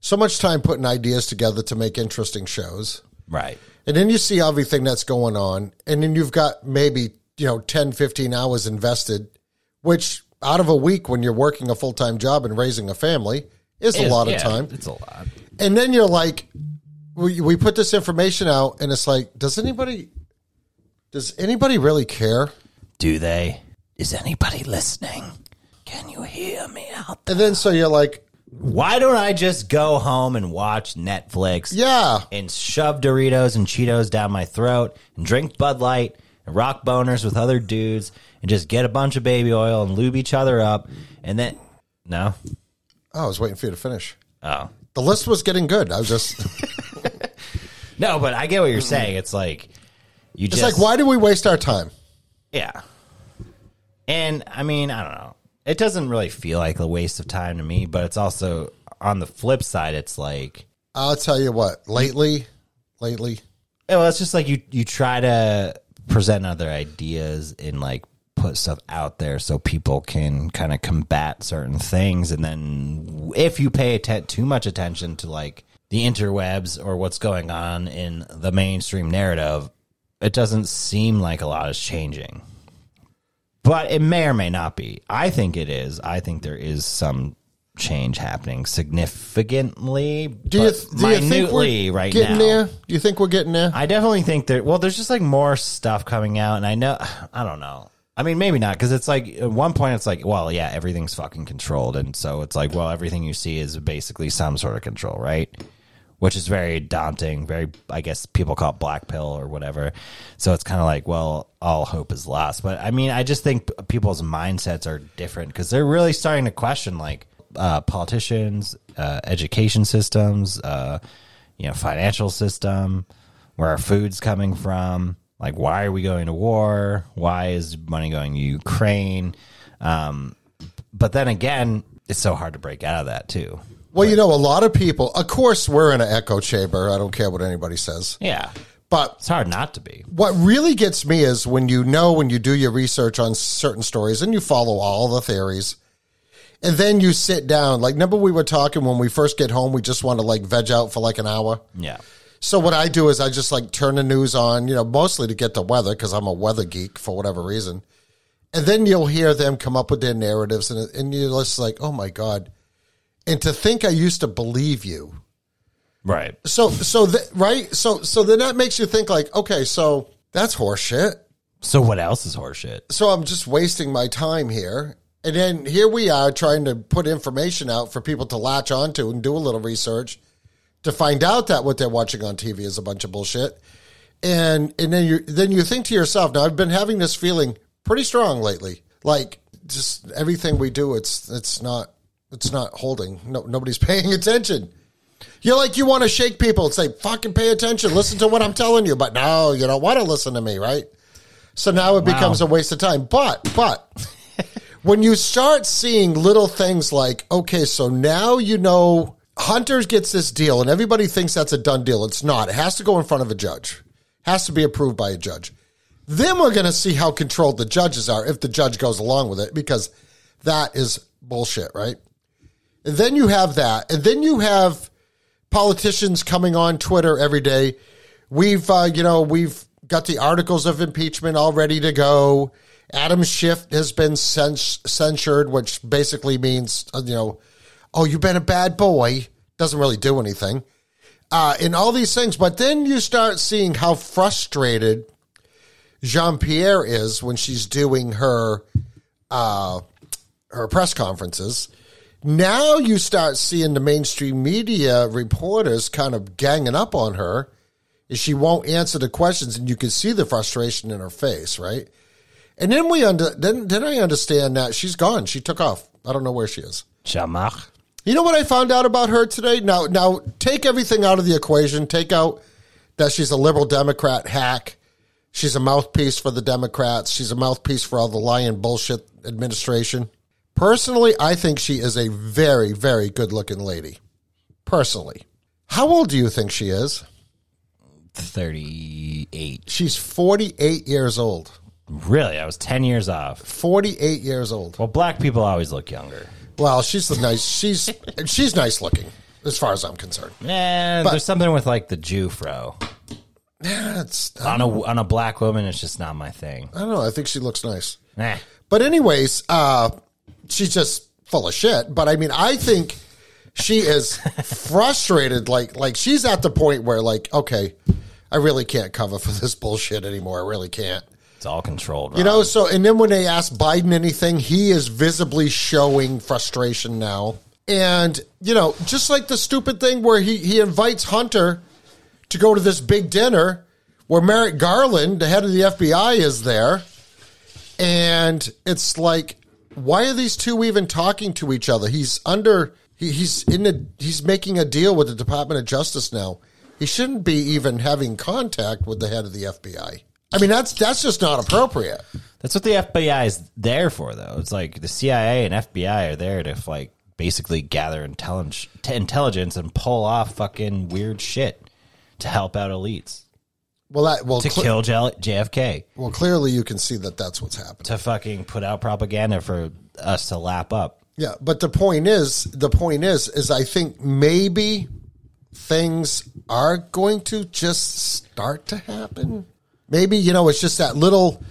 so much time putting ideas together to make interesting shows. Right. And then you see everything that's going on. And then you've got maybe, you know, 10, 15 hours invested, which out of a week when you're working a full time job and raising a family is a It's- lot of time. It's a lot. And then you're like, we, we put this information out and it's like, does anybody, does anybody really care? Do they? Is anybody listening? Can you hear me out there? And then so you're like, Why don't I just go home and watch Netflix? yeah, and shove Doritos and Cheetos down my throat and drink Bud Light and rock boners with other dudes and just get a bunch of baby oil and lube each other up and then no oh, I was waiting for you to finish. oh The list was getting good. I was just, no but I get what you're saying it's like you it's just like, why do we waste our time? yeah and I mean I don't know it doesn't really feel like a waste of time to me but it's also on the flip side it's like I'll tell you what, lately, lately, well it's just like you you try to present other ideas and like put stuff out there so people can kind of combat certain things. And then if you pay atten- too much attention to like the interwebs or what's going on in the mainstream narrative, it doesn't seem like a lot is changing. But it may or may not be. I think it is. I think there is some change happening significantly. Do you, do you think minutely we're right getting now. there? Do you think we're getting there? I definitely think that. Well, there's just like more stuff coming out, and I know. I don't know. I mean, maybe not because it's like at one point it's like, well, yeah, everything's fucking controlled, and so it's like, well, everything you see is basically some sort of control, right? Which is very daunting. Very, I guess people call it black pill or whatever. So it's kind of like, well, all hope is lost. But I mean, I just think people's mindsets are different because they're really starting to question like uh, politicians, uh, education systems, uh, you know, financial system, where our food's coming from. Like, why are we going to war? Why is money going to Ukraine? Um, but then again, it's so hard to break out of that too. Well, you know, a lot of people. Of course, we're in an echo chamber. I don't care what anybody says. Yeah, But it's hard not to be. what really gets me is when you know when you do your research on certain stories and you follow all the theories and then you sit down like remember we were talking when we first get home we just want to like veg out for like an hour Yeah, so what i do is i just like turn the news on you know mostly to get the weather because i'm a weather geek for whatever reason and then you'll hear them come up with their narratives and, and you're just like oh my god and to think i used to believe you right. so so th- right so so then that makes you think like okay so that's horseshit So what else is horseshit? so I'm just wasting my time here. And then here we are trying to put information out for people to latch onto and do a little research to find out that what they're watching on TV is a bunch of bullshit. And and then you then you think to yourself, now I've been having this feeling pretty strong lately. Like just everything we do, it's it's not it's not holding. No nobody's paying attention. You're like you want to shake people and say, fucking pay attention, listen to what I'm telling you. But no, you don't want to listen to me, right? So now it becomes a waste of time. But but when you start seeing little things like, okay, so now you know Hunters gets this deal and everybody thinks that's a done deal. It's not. It has to go in front of a judge. It Has to be approved by a judge. Then we're going to see how controlled the judges are if the judge goes along with it because that is bullshit, right? And then you have that. And then you have politicians coming on Twitter every day. We've, uh, you know, we've got the articles of impeachment all ready to go. Adam Schiff has been cens- censured, which basically means, uh, you know, oh, you've been a bad boy. Doesn't really do anything. Uh, and all these things. But then you start seeing how frustrated Jean Pierre is when she's doing her uh, her press conferences. Now you start seeing the mainstream media reporters kind of ganging up on her. Is she won't answer the questions, and you can see the frustration in her face, right? And then we under then then I understand that she's gone. She took off. I don't know where she is. Shamach. You know what I found out about her today? Now, now take everything out of the equation. Take out that she's a liberal Democrat hack. She's a mouthpiece for the Democrats. She's a mouthpiece for all the lying bullshit administration. Personally, I think she is a very, very good looking lady. Personally. How old do you think she is? 38. She's 48 years old. Really? I was 10 years off. 48 years old. Well, black people always look younger. Well, she's the nice she's she's nice looking as far as I'm concerned. Eh, there's something with like the Jew fro. Yeah, it's On a, on a black woman, it's just not my thing. I don't know. I think she looks nice. Eh. But anyways, uh, she's just full of shit. But I mean, I think she is frustrated. Like, like she's at the point where, like, okay, I really can't cover for this bullshit anymore. I really can't. It's all controlled. You know. So, and then when they ask Biden anything, he is visibly showing frustration now. And you know, just like the stupid thing where he he invites Hunter to go to this big dinner where Merrick Garland, the head of the FBI, is there. And it's like, why are these two even talking to each other? He's under, he, he's in a, he's making a deal with the Department of Justice now. He shouldn't be even having contact with the head of the FBI. I mean, that's that's just not appropriate. That's what the FBI is there for, though. It's like the CIA and FBI are there to like basically gather intelligence, intelligence and pull off fucking weird shit to help out elites. Well, that well, to cle- kill J- JFK, well, clearly you can see that that's what's happening. to fucking put out propaganda for us to lap up. Yeah, but the point is, the point is, is I think maybe things are going to just start to happen. Maybe you know it's just that little,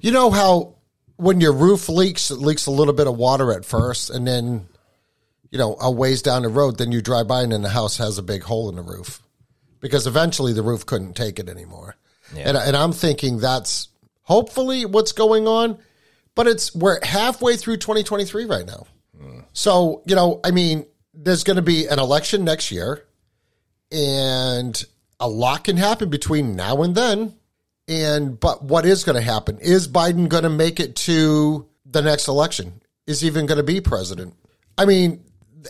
you know how when your roof leaks, it leaks a little bit of water at first, and then you know a ways down the road, then you drive by and then the house has a big hole in the roof because eventually the roof couldn't take it anymore. Yeah. And, and I'm thinking that's hopefully what's going on, but it's we're halfway through 2023 right now. So, you know, I mean, there's going to be an election next year, and a lot can happen between now and then. And, but what is going to happen? Is Biden going to make it to the next election? Is he even going to be president? I mean,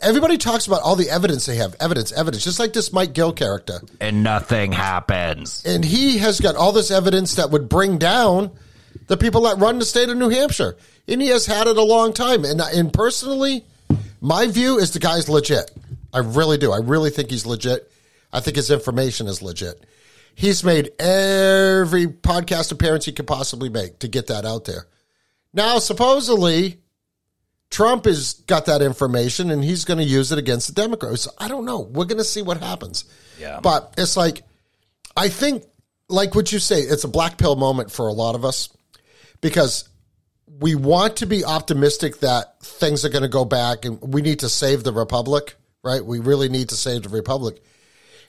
everybody talks about all the evidence they have evidence, evidence, just like this Mike Gill character. And nothing happens. And he has got all this evidence that would bring down the people that run the state of New Hampshire. And he has had it a long time. And, and personally, my view is the guy's legit. I really do. I really think he's legit. I think his information is legit. He's made every podcast appearance he could possibly make to get that out there. Now, supposedly, Trump has got that information and he's going to use it against the Democrats. I don't know. We're going to see what happens. Yeah. But it's like, I think, like what you say, it's a black pill moment for a lot of us because we want to be optimistic that things are going to go back and we need to save the republic, right? We really need to save the republic.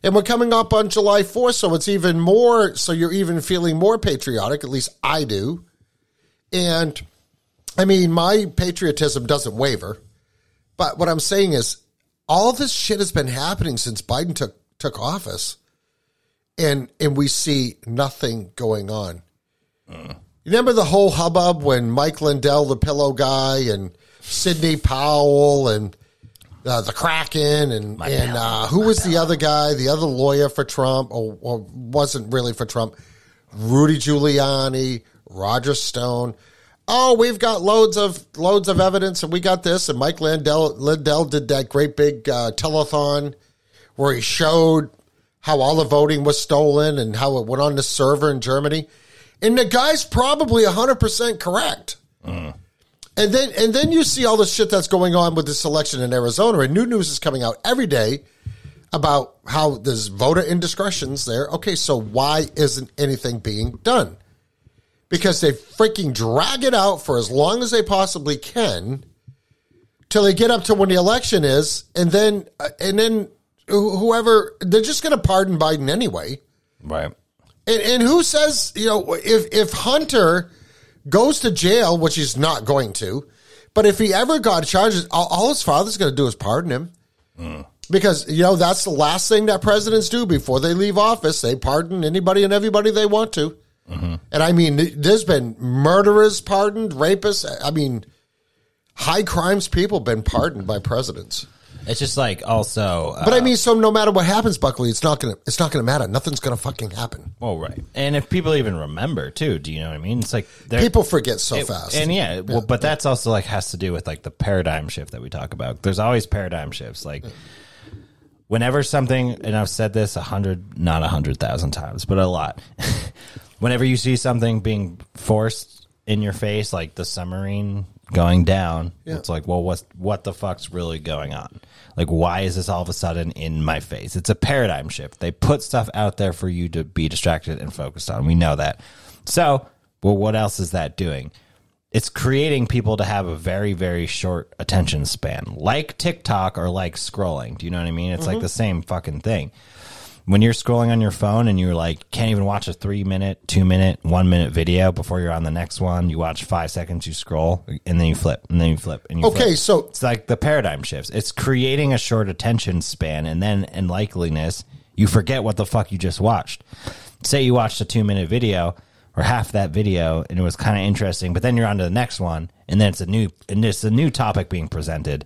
And we're coming up on July 4th, so it's even more, so you're even feeling more patriotic, at least I do. And I mean, my patriotism doesn't waver. But what I'm saying is, all this shit has been happening since Biden took took office, and and we see nothing going on. You remember the whole hubbub when Mike Lindell, the pillow guy, and Sidney Powell, and uh, the Kraken, and and uh, who was the other guy, the other lawyer for Trump, or, or wasn't really for Trump? Rudy Giuliani, Roger Stone. Oh, we've got loads of loads of evidence, and we got this. And Mike Lindell, Lindell did that great big uh, telethon where he showed how all the voting was stolen and how it went on the server in Germany. And the guy's probably hundred percent correct. And then and then you see all the shit that's going on with this election in Arizona, and new news is coming out every day about how there's voter indiscretions there. Okay, so why isn't anything being done? Because they freaking drag it out for as long as they possibly can till they get up to when the election is, and then uh, and then whoever they're just going to pardon Biden anyway. Right. And, and who says you know if if Hunter goes to jail, which he's not going to, but if he ever got charges, all, all his father's going to do is pardon him. Because you know that's the last thing that presidents do before they leave office. They pardon anybody and everybody they want to. And I mean, there's been murderers pardoned, rapists. I mean, high crimes people been pardoned by presidents. It's just like also. Uh, But I mean, so no matter what happens, Buckley, it's not gonna it's not gonna matter. Nothing's gonna fucking happen. well, right. And if people even remember too, do you know what I mean? It's like People forget so it- fast. And yeah, well, but that's also like has to do with like the paradigm shift that we talk about. There's always paradigm shifts. Like whenever something, and I've said this a hundred, not a hundred thousand times, but a lot. whenever you see something being forced in your face, like the submarine going down, it's like, well, what's what the fuck's really going on? Like, why is this all of a sudden in my face? It's a paradigm shift. They put stuff out there for you to be distracted and focused on. We know that. So, well, what else is that doing? It's creating people to have a very, very short attention span, like TikTok or like scrolling. Do you know what I mean? It's like mm-hmm. the same fucking thing when you're scrolling on your phone and you're like can't even watch a three minute two minute one minute video before you're on the next one you watch five seconds you scroll and then you flip and then you flip and you Okay, flip. so- it's like the paradigm shifts. It's creating a short attention span and then in likeliness you forget what the fuck you just watched. Say you watched a two minute video or half that video and it was kind of interesting but then you're on to the next one and then it's a new and it's a new topic being presented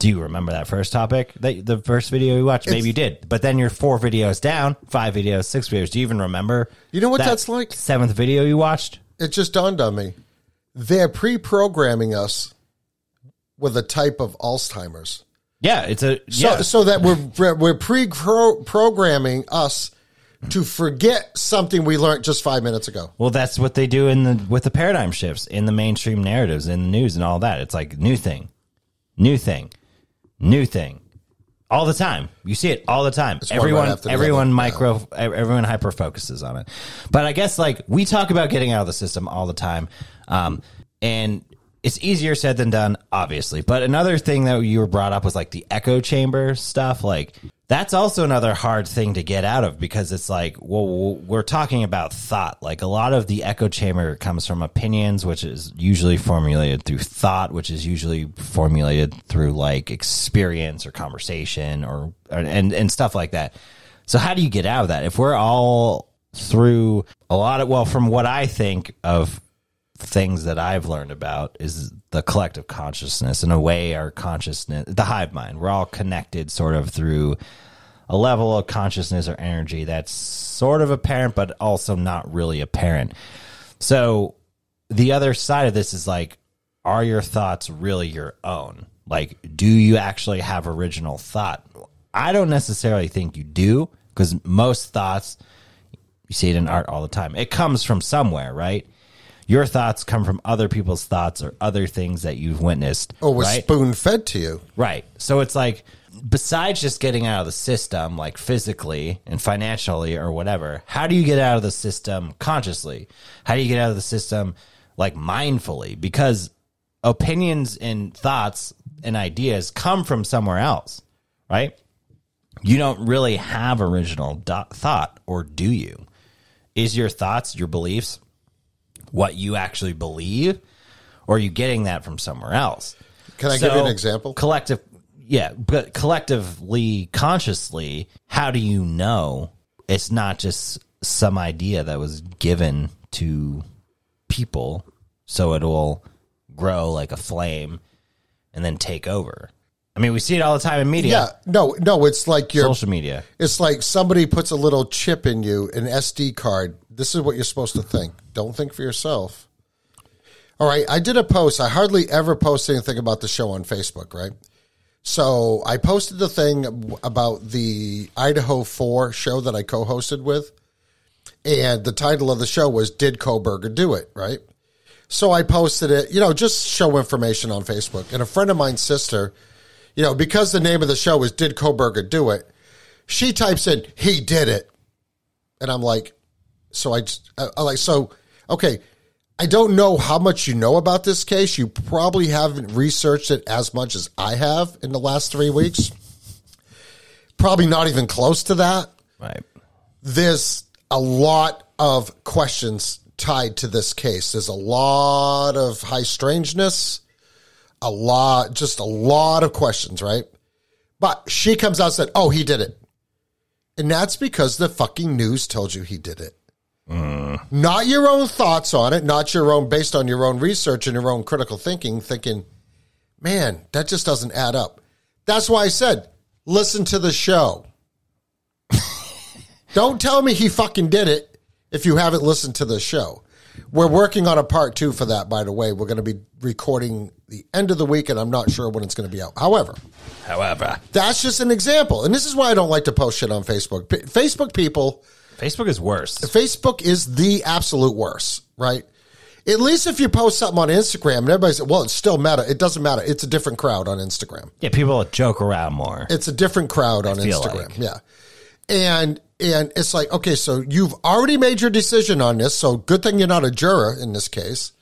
do you remember that first topic that the first video you watched maybe you did but then you're four videos down five videos six videos do you even remember You know what that that's like? seventh video you watched It just dawned on me. They're pre-programming us with a type of Alzheimer's, yeah it's a so yeah so that we're we're pre-programming us to forget something we learned just five minutes ago. Well, that's what they do in the with the paradigm shifts in the mainstream narratives in the news and all that. It's like new thing, new thing, new thing, all the time. You see it all the time. right everyone, the everyone other. micro, everyone hyper focuses on it. But I guess like we talk about getting out of the system all the time, um, and it's easier said than done, obviously. But another thing that you were brought up was like the echo chamber stuff, like. That's also another hard thing to get out of because it's like, well, we're talking about thought. Like a lot of the echo chamber comes from opinions, which is usually formulated through thought, which is usually formulated through like experience or conversation or, and, and stuff like that. So how do you get out of that? If we're all through a lot of, well, from what I think of things that I've learned about is the collective consciousness. In a way, our consciousness, the hive mind, we're all connected sort of through a level of consciousness or energy that's sort of apparent, but also not really apparent. So the other side of this is like, are your thoughts really your own? Like, do you actually have original thought? I don't necessarily think you do because most thoughts, you see it in art all the time. It comes from somewhere, right? Your thoughts come from other people's thoughts or other things that you've witnessed. Or was right? spoon fed to you. Right. So it's like, besides just getting out of the system, like physically and financially or whatever, how do you get out of the system consciously? How do you get out of the system like mindfully? Because opinions and thoughts and ideas come from somewhere else, right? You don't really have original do- thought, or do you? Is your thoughts, your beliefs, what you actually believe, or are you getting that from somewhere else? Can I give you an example? Collective, yeah, but collectively, consciously, how do you know it's not just some idea that was given to people so it will grow like a flame and then take over? I mean, we see it all the time in media. Yeah, no, no, it's like you're social media. It's like somebody puts a little chip in you, an SD card. This is what you're supposed to think. Don't think for yourself. All right, I did a post. I hardly ever post anything about the show on Facebook, right? So I posted the thing about the Idaho 4 show that I co hosted with. And the title of the show was Did Kohberger Do It, right? So I posted it, you know, just show information on Facebook. And a friend of mine's sister, you know, because the name of the show is Did Kohberger Do It, she types in, He did it. And I'm like, so I I, I like, so, okay, I don't know how much you know about this case. You probably haven't researched it as much as I have in the last three weeks. Probably not even close to that. Right. There's a lot of questions tied to this case. There's a lot of high strangeness, a lot, just a lot of questions, right? But she comes out and said, Oh, he did it. And that's because the fucking news told you he did it. Not your own thoughts on it, not your own, based on your own research and your own critical thinking, thinking, man, that just doesn't add up. That's why I said, listen to the show. Don't tell me he fucking did it if you haven't listened to the show. We're working on a part two for that, by the way. We're going to be recording the end of the week, and I'm not sure when it's going to be out. However, However, that's just an example. And this is why I don't like to post shit on Facebook. P- Facebook people, Facebook is worse. Facebook is the absolute worst, right? At least if you post something on Instagram and everybody says, well, it's still meta. It doesn't matter. It's a different crowd on Instagram. Yeah, people joke around more. It's a different crowd on Instagram. like. Yeah. And and it's like, okay, so you've already made your decision on this, so good thing you're not a juror in this case.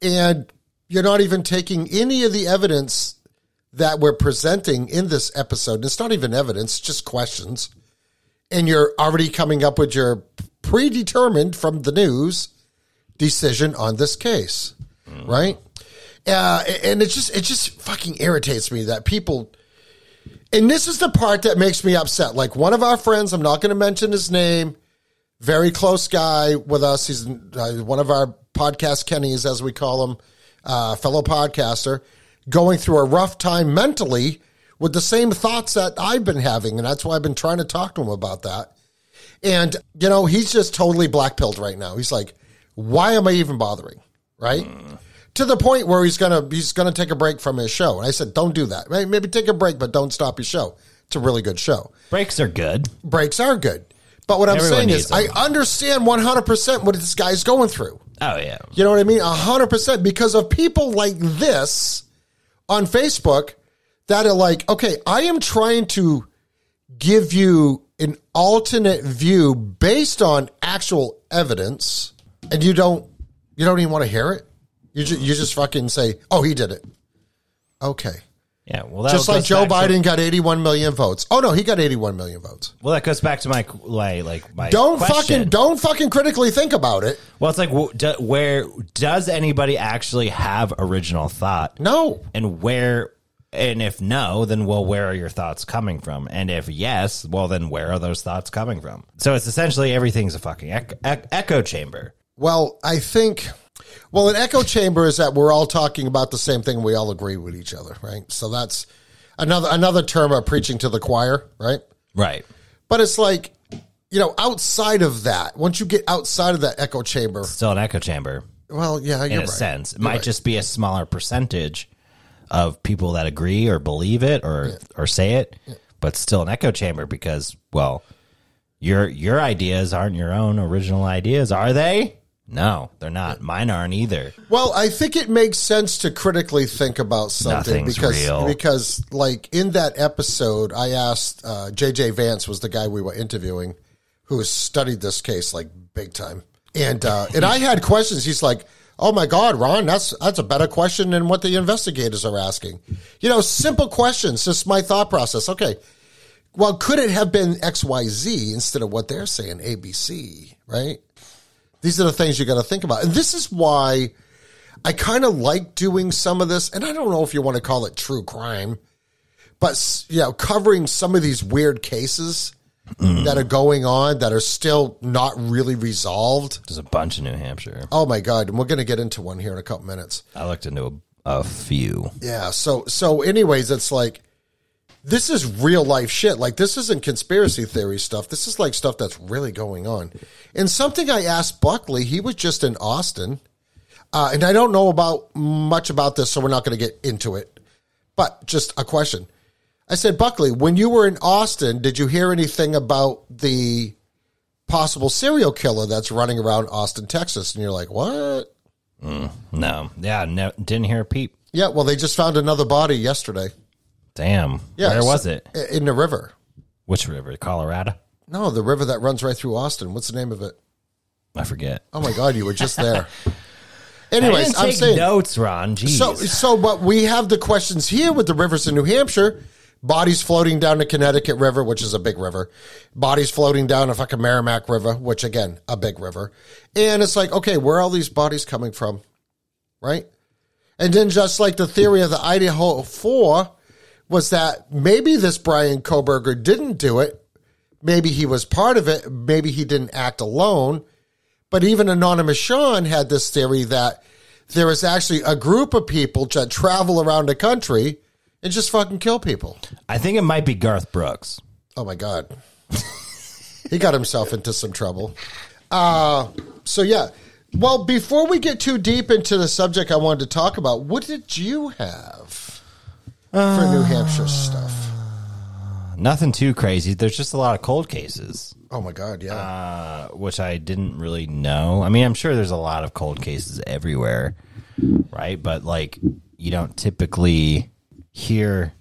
And you're not even taking any of the evidence that we're presenting in this episode. It's not even evidence, just questions. And you're already coming up with your predetermined from the news decision on this case, right? Uh, and it just it just fucking irritates me that people. And this is the part that makes me upset. Like one of our friends, I'm not going to mention his name, very close guy with us. He's uh, one of our podcast Kennys, as we call him, uh, fellow podcaster, going through a rough time mentally with the same thoughts that I've been having, and that's why I've been trying to talk to him about that. And you know, he's just totally black pilled right now. He's like, "Why am I even bothering?" Right? Mm. To the point where he's gonna he's gonna take a break from his show. And I said, "Don't do that. Right? Maybe take a break, but don't stop your show. It's a really good show. Breaks are good. Breaks are good." But what I'm Everyone saying is, I understand 100% what this guy's going through. Oh yeah. You know what I mean? 100% because of people like this on Facebook that are like, okay, I am trying to give you an alternate view based on actual evidence and you don't you don't even want to hear it. You just, you just fucking say, "Oh, he did it." Okay. Yeah. Well, that Just like Joe back to- Biden got 81 million votes. Oh no, he got 81 million votes. well, that goes back to my like like my Don't question. fucking don't fucking critically think about it. Well, it's like do, where does anybody actually have original thought? No. And where, and if no, then well, where are your thoughts coming from? And if yes, well, then where are those thoughts coming from? So it's essentially everything's a fucking ec- ec- echo chamber. Well, I think, well, an echo chamber is that we're all talking about the same thing. and We all agree with each other, right? So that's another another term of preaching to the choir, right? Right. But it's like, you know, outside of that, once you get outside of that echo chamber, Still an echo chamber well, yeah, in a right. sense. It You're might right. just be a smaller percentage of people that agree or believe it or or say it, but still an echo chamber because well, your your ideas aren't your own original ideas, are they? No, they're not. Mine aren't either. Well, I think it makes sense to critically think about something Nothing's because real. because like in that episode, I asked uh, JJ Vance was the guy we were interviewing who has studied this case like big time, and uh, and I had questions. He's like, "Oh my God, Ron, that's that's a better question than what the investigators are asking." You know, simple questions. Just my thought process. Okay, well, could it have been X Y Z instead of what they're saying A B C? Right. These are the things you got to think about. And this is why I kind of like doing some of this. And I don't know if you want to call it true crime, but, you know, covering some of these weird cases that are going on that are still not really resolved. There's a bunch in New Hampshire. Oh my God. And we're going to get into one here in a couple minutes. I looked into a, a few. Yeah. So, so anyways, it's like, this is real life shit. Like this isn't conspiracy theory stuff. This is like stuff that's really going on. And something I asked Buckley, he was just in Austin. Uh, and I don't know about much about this, so we're not going to get into it. But just a question. I said, Buckley, when you were in Austin, did you hear anything about the possible serial killer that's running around Austin, Texas? And you're like, what? Mm, no, yeah, no, didn't hear a peep. Yeah, well, they just found another body yesterday. Damn, Yeah, where was it? In the river. Which river? Colorado? No, the river that runs right through Austin. What's the name of it? I forget. Oh my God, you were just there. I Anyways, I'm take saying notes, Ron. Jeez. so. So, but we have the questions here with the rivers in New Hampshire. Bodies floating down the Connecticut River, which is a big river. Bodies floating down a fucking Merrimack River, which again, a big river. And it's like, okay, where are all these bodies coming from? Right? And then just like the theory of the Idaho Four was that maybe this Bryan Kohberger didn't do it. Maybe he was part of it. Maybe he didn't act alone. But even Anonymous Sean had this theory that there is actually a group of people that travel around the country and just fucking kill people. I think it might be Garth Brooks. Oh my God. he got himself into some trouble. Uh, so, yeah. Well, before we get too deep into the subject I wanted to talk about, what did you have for New Hampshire stuff? Nothing too crazy. There's just a lot of cold cases, Oh my God, yeah. uh, which I didn't really know. I mean, I'm sure there's a lot of cold cases everywhere, right? But like, you don't typically hear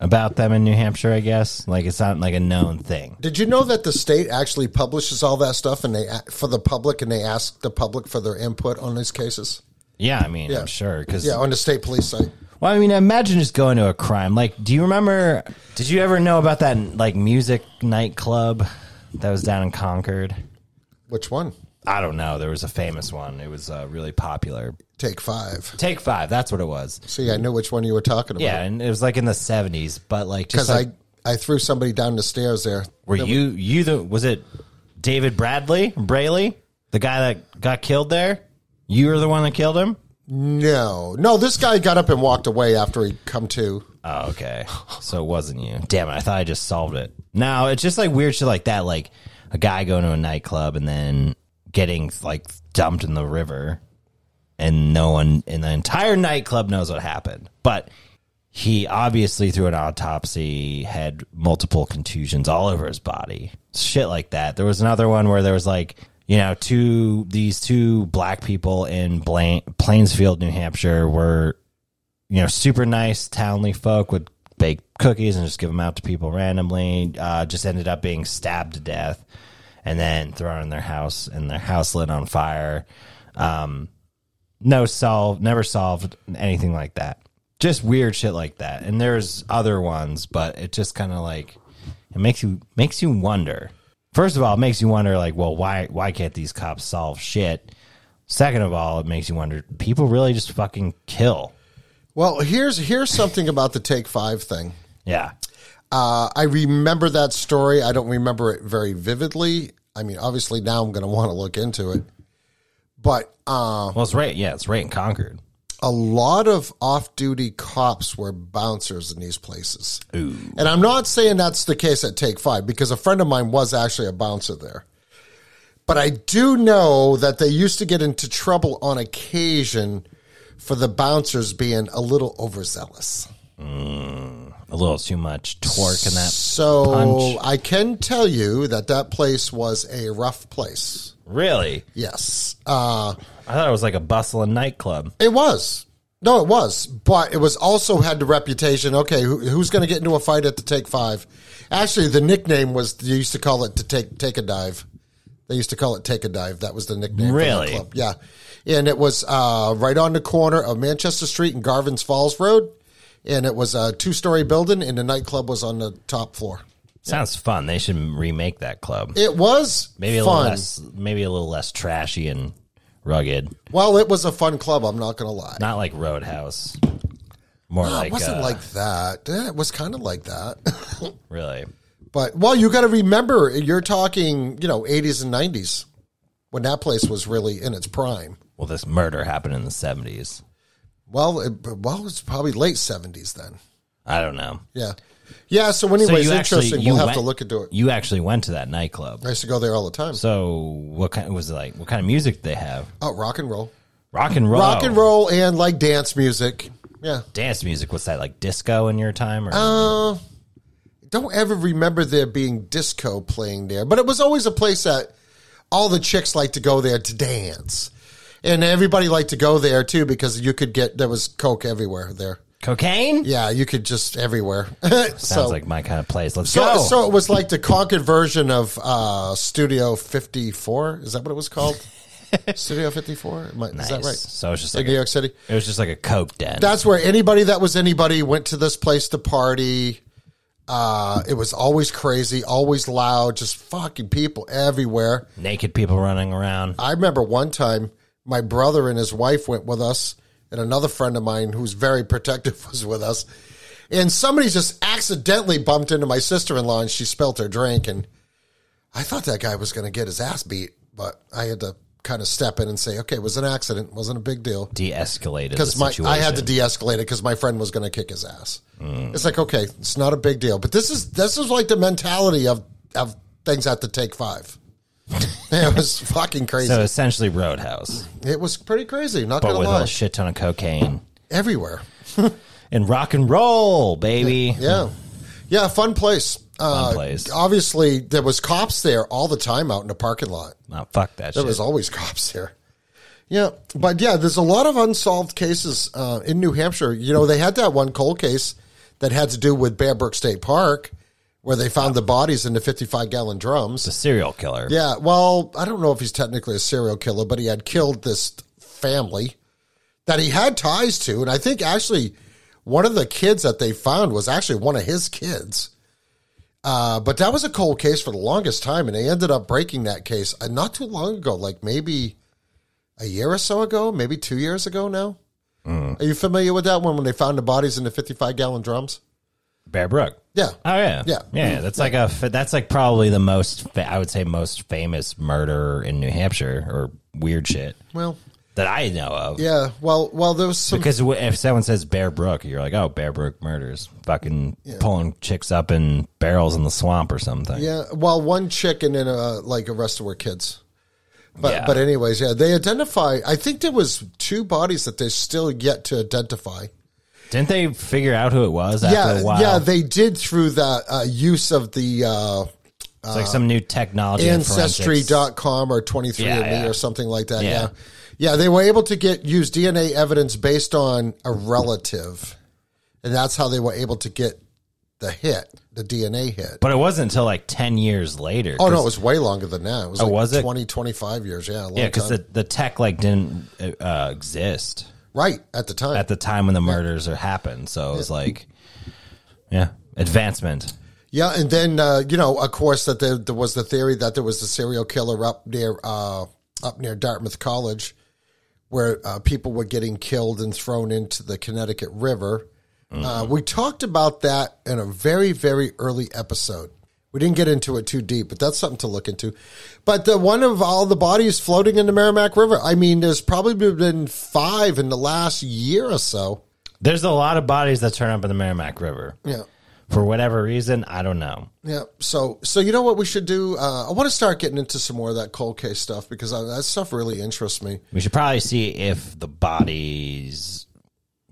about them in New Hampshire. I guess like it's not like a known thing. Did you know that the state actually publishes all that stuff and they for the public and they ask the public for their input on these cases? Yeah, I mean, Yeah. I'm sure because Yeah, on the state police site. Well, I mean, imagine just going to a crime. Like, do you remember? Did you ever know about that like music nightclub that was down in Concord? Which one? I don't know. There was a famous one. It was uh, really popular. Take five. Take Five. That's what it was. See, I knew which one you were talking about. Yeah, and it was like in the seventies. But like, because like, I I threw somebody down the stairs there. were you you the was it David Bradley Brayley the guy that got killed there? You were the one that killed him. No, no. This guy got up and walked away after he come to. Oh, okay. So it wasn't you. Damn it. I thought I just solved it. Now it's just like weird shit like that. Like a guy going to a nightclub and then getting like dumped in the river and no one in the entire nightclub knows what happened. But he obviously through an autopsy had multiple contusions all over his body. Shit like that. There was another one where there was like, you know, two these two black people in Plainsfield, New Hampshire were you know, super nice, townly folk would bake cookies and just give them out to people randomly. Uh, just ended up being stabbed to death and then thrown in their house and their house lit on fire. Um, no solve, never solved anything like that. Just weird shit like that. And there's other ones, but it just kind of like it makes you makes you wonder. First of all, it makes you wonder like, well, why why can't these cops solve shit? Second of all, it makes you wonder people really just fucking kill. Well, here's here's something about the Take Five thing. Yeah. Uh, I remember that story. I don't remember it very vividly. I mean, obviously now I'm going to want to look into it. But uh, Well, it's right. Yeah, it's right in Concord. a lot of off-duty cops were bouncers in these places. And I'm not saying that's the case at Take Five because a friend of mine was actually a bouncer there. But I do know that they used to get into trouble on occasion for the bouncers being a little overzealous. A little too much torque in that. So punch. I can tell you that that place was a rough place. Really? Yes. Uh, I thought it was like a bustling nightclub. It was. No, it was. But it was also had the reputation. Okay, who, who's going to get into a fight at the Take Five? Actually, the nickname was they used to call it to take take a dive. They used to call it take a dive. That was the nickname. Really? club. Yeah, and it was uh, right on the corner of Manchester Street and Garvin's Falls Road, and it was a two story building, and the nightclub was on the top floor. Sounds fun. They should remake that club. It was Maybe a fun. little less. Maybe a little less trashy and rugged. Well, it was a fun club. I'm not to lie. Not like Roadhouse. More it like wasn't uh, like that. Eh, It was kind of like that. really. But well, you got to remember, you're talking, you know, 80s and 90s when that place was really in its prime. Well, this murder happened in the seventies. Well, it, well, it's probably late 70s then. I don't know. Yeah, yeah. So, So anyways, you actually interesting. you We'll have went, to look into it. You actually went to that nightclub. I used to go there all the time. So what kind was it like? What kind of music did they have? Oh, rock and roll, Rock and roll. rock and roll, and like dance music. Yeah. Dance music. What's that like? Disco in your time? Or Uh, don't ever remember there being disco playing there, but it was always a place that all the chicks like to go there to dance. And everybody liked to go there too because you could get there was coke everywhere there. cocaine? Yeah, you could just everywhere. Sounds so, like my kind of place. Let's so, go. so it was like the Concord version of uh, Studio 54. Is that what it was called? Studio 54? Am I- Is that right? So it's just In like New a, York City? it was just like a coke den. That's where anybody that was anybody went to this place to party. Uh, it was always crazy, always loud, just fucking people everywhere. Naked people running around. I remember one time my brother and his wife went with us, and another friend of mine who's very protective was with us. And somebody just accidentally bumped into my sister in law and she spilt her drink. And I thought that guy was going to get his ass beat, but I had to kind of step in and say, okay, it was an accident, it wasn't a big deal. De-escalated the Because my situation. I had to de-escalate it because my friend was going to kick his ass. Mm. It's like okay, it's not a big deal, but this is this is like the mentality of of things at the take five. it was fucking crazy. so essentially Roadhouse, it was pretty crazy. Not but gonna with lie, a shit ton of cocaine everywhere. and rock and roll, baby. Yeah, yeah, fun place. Uh, place. Obviously, there was cops there all the time out in the parking lot. Oh, fuck that There shit. was always cops there. Yeah, but yeah, there's a lot of unsolved cases uh, in New Hampshire. You know, they had that one cold case that had to do with Brook State Park, where they found the bodies in the 55 gallon drums. The serial killer. Yeah, well, I don't know if he's technically a serial killer, but he had killed this family that he had ties to, and I think actually one of the kids that they found was actually one of his kids. Uh, but that was a cold case for the longest time, and they ended up breaking that case uh, not too long ago, like maybe a year or so ago, maybe two years ago now. Are you familiar with that one when they found the bodies in the 55 gallon drums? Bear Brook. Yeah. Oh yeah, Yeah. yeah. That's like a that's like probably the most fa- I would say most famous murder in New Hampshire or weird shit Well, that I know of. yeah. Well, well, there was some. Because w- if someone says Bear Brook, you're like, oh, Bear Brook murders, fucking pulling chicks up in barrels in the swamp or something. Yeah, well, one chick and then uh, like the rest of were kids. But Yeah. but anyways, yeah, they identify. I think there was two bodies that they still yet to identify, Didn't they figure out who it was after yeah, a while? yeah, they did through the uh, use of the uh, it's like some new technology. ancestry.com or 23andme Yeah, yeah. or something like that. Yeah. Yeah. yeah. they were able to get use DNA evidence based on a relative. And that's how they were able to get the hit, the DNA hit. But it wasn't until like 10 years later. oh, no, it was way longer than that. It was Oh, like was it? 20, 25 years. Yeah. Yeah, because the, the tech like didn't uh, exist right at the time. at the time when the murders are happened. So it was like, yeah, advancement. Yeah, and then uh, you know, of course, that there, there was the theory that there was a serial killer up near uh, up near Dartmouth College, where uh, people were getting killed and thrown into the Connecticut River. Uh, we talked about that in a very very early episode. We didn't get into it too deep, but that's something to look into. But the one of all the bodies floating in the Merrimack River, I mean, there's probably been five in the last year or so. There's a lot of bodies that turn up in the Merrimack River. Yeah. For whatever reason, I don't know. Yeah. So, so you know what we should do? Uh, I want to start getting into some more of that cold case stuff because uh, that stuff really interests me. We should probably see if the bodies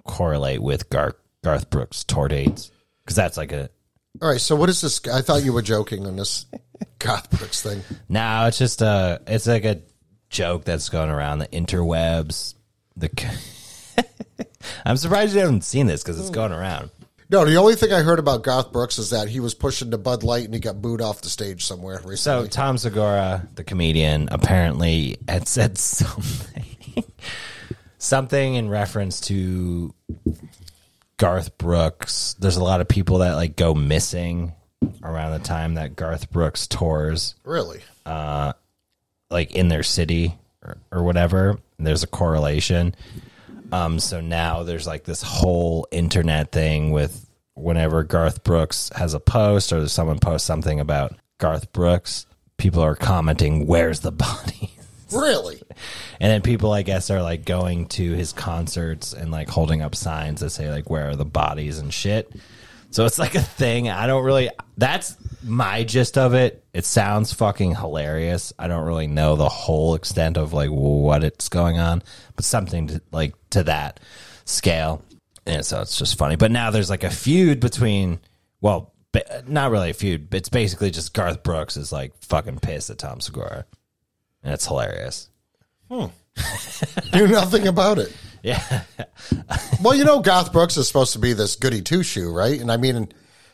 correlate with Gar- Garth Brooks' tour dates. Because that's like a. All right. So, what is this? I thought you were joking on this Garth Brooks thing. No, it's just a. It's like a joke that's going around the interwebs. The. I'm surprised you haven't seen this because it's going around. No, the only thing I heard about Garth Brooks is that he was pushing the Bud Light and he got booed off the stage somewhere recently. So. Tom Segura, the comedian, apparently had said something, something in reference to Garth Brooks. There's a lot of people that like go missing around the time that Garth Brooks tours, really? uh, like in their city or, or whatever. There's a correlation. Um, so now there's like this whole internet thing with whenever Garth Brooks has a post or someone posts something about Garth Brooks, people are commenting, "Where's the body?" Really? And then people, I guess, are like going to his concerts and like holding up signs that say like "Where are the bodies?" and shit. So it's like a thing. I don't really. That's my gist of it. It sounds fucking hilarious. I don't really know the whole extent of like what it's going on, but something to, like to that scale. And so it's just funny. But now there's like a feud between. Well, not really a feud. It's basically just Garth Brooks is like fucking pissed at Tom Segura, and it's hilarious. Hmm. Knew nothing about it. Yeah. Well, you know, Garth Brooks is supposed to be this goody two shoe, right? And I mean,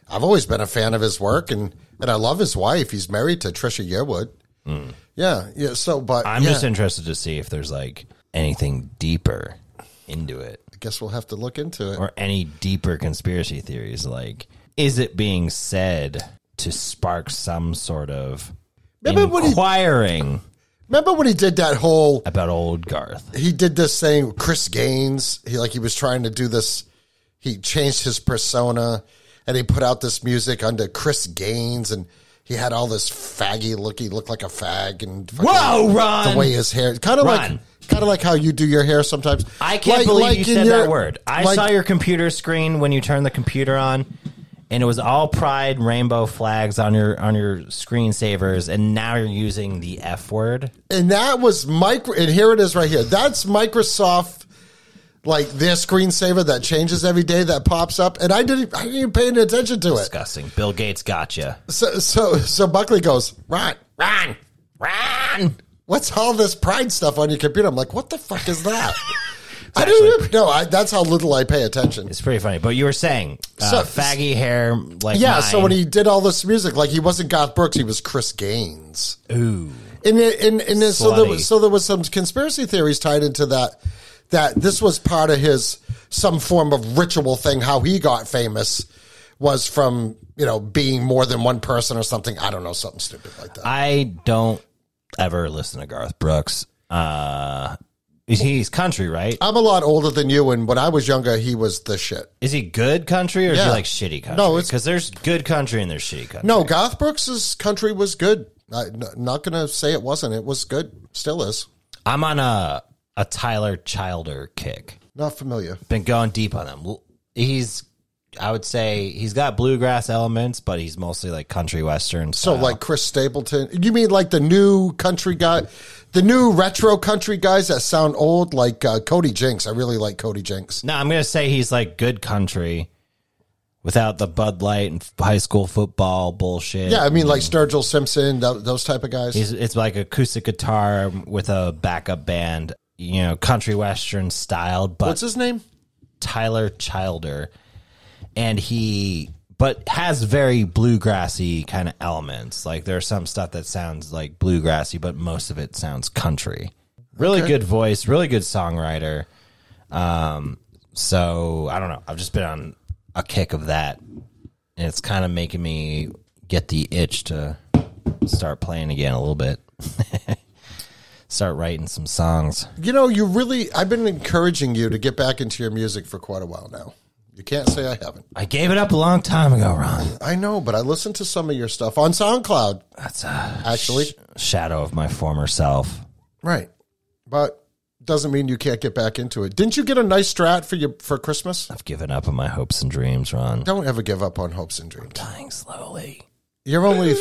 I've always been a fan of his work, and and I love his wife. He's married to Trisha Yearwood. Hmm. Yeah, yeah. So, but I'm yeah, just interested to see if there's like anything deeper into it I guess we'll have to look into it. or any deeper conspiracy theories. Like, is it being said to spark some sort of he- inquiring Remember when he did that whole? about old Garth? He did this thing. Chris Gaines. He like he was trying to do this. He changed his persona, and he put out this music under Chris Gaines, and he had all this faggy look. He looked like a fag, and Whoa, Ron! the way his hair, kind of like kind of like how you do your hair sometimes. I can't Like- believe like you said your- that word. I like- saw your computer screen when you turned the computer on, and it was all pride rainbow flags on your on your screensavers, and now you're using the F word. and that was micro. And here it is right here. That's Microsoft, like their screensaver that changes every day that pops up. And I didn't, I didn't even pay any attention to it. Disgusting. Bill Gates gotcha. So, so, so Buckley goes, Ron, Ron, Ron. what's all this pride stuff on your computer? I'm like, what the fuck is that? I don't know. I, that's how little I pay attention. It's pretty funny. But you were saying uh, So- faggy hair, like Yeah. So mine. when he did all this music, like he wasn't Garth Brooks, he was Chris Gaines. ooh, And it, and, and it- so there Slutty. was so there was some conspiracy theories tied into that that this was part of his some form of ritual thing. How he got famous was from you know being more than one person or something. I don't know something stupid like that. I don't ever listen to Garth Brooks. Uh, he's- he's country, right? I'm a lot older than you, and when I was younger, he was the shit. Is he good country or is he Yeah. like shitty country? No, it's- because there's good country and there's shitty country. No, Garth Brooks's country was good. I'm not going to say it wasn't. It was good. Still is. I'm on a a Tyler Childer kick. Not familiar. Been going deep on him. He's, I would say, he's got bluegrass elements, but he's mostly like country western. So style. like Chris Stapleton. You mean like the new country guy? The new retro country guys that sound old, like uh, Cody Jinks. I really like Cody Jinks. No, I'm gonna say he's like good country, without the Bud Light and high school football bullshit. Yeah, I mean, like Sturgill Simpson, th- those type of guys. He's, it's like acoustic guitar with a backup band. You know, country western styled, but What's his name? Tyler Childer, and he but has very bluegrassy kind of elements. Like there's some stuff that sounds like bluegrassy, but most of it sounds country. Really good voice, really good songwriter. Um, so I don't know. I've just been on a kick of that, and it's kind of making me get the itch to start playing again a little bit. start writing some songs. You know, you really, I've been encouraging you to get back into your music for quite a while now. You can't say I haven't. I gave it up a long time ago, Ron. I know, but I listened to some of your stuff on SoundCloud, That's a actually. shadow of my former self. Right. But doesn't mean you can't get back into it. Didn't you get a nice strat for your for Christmas? I've given up on my hopes and dreams, Ron. Don't ever give up on hopes and dreams. Dying slowly. You're only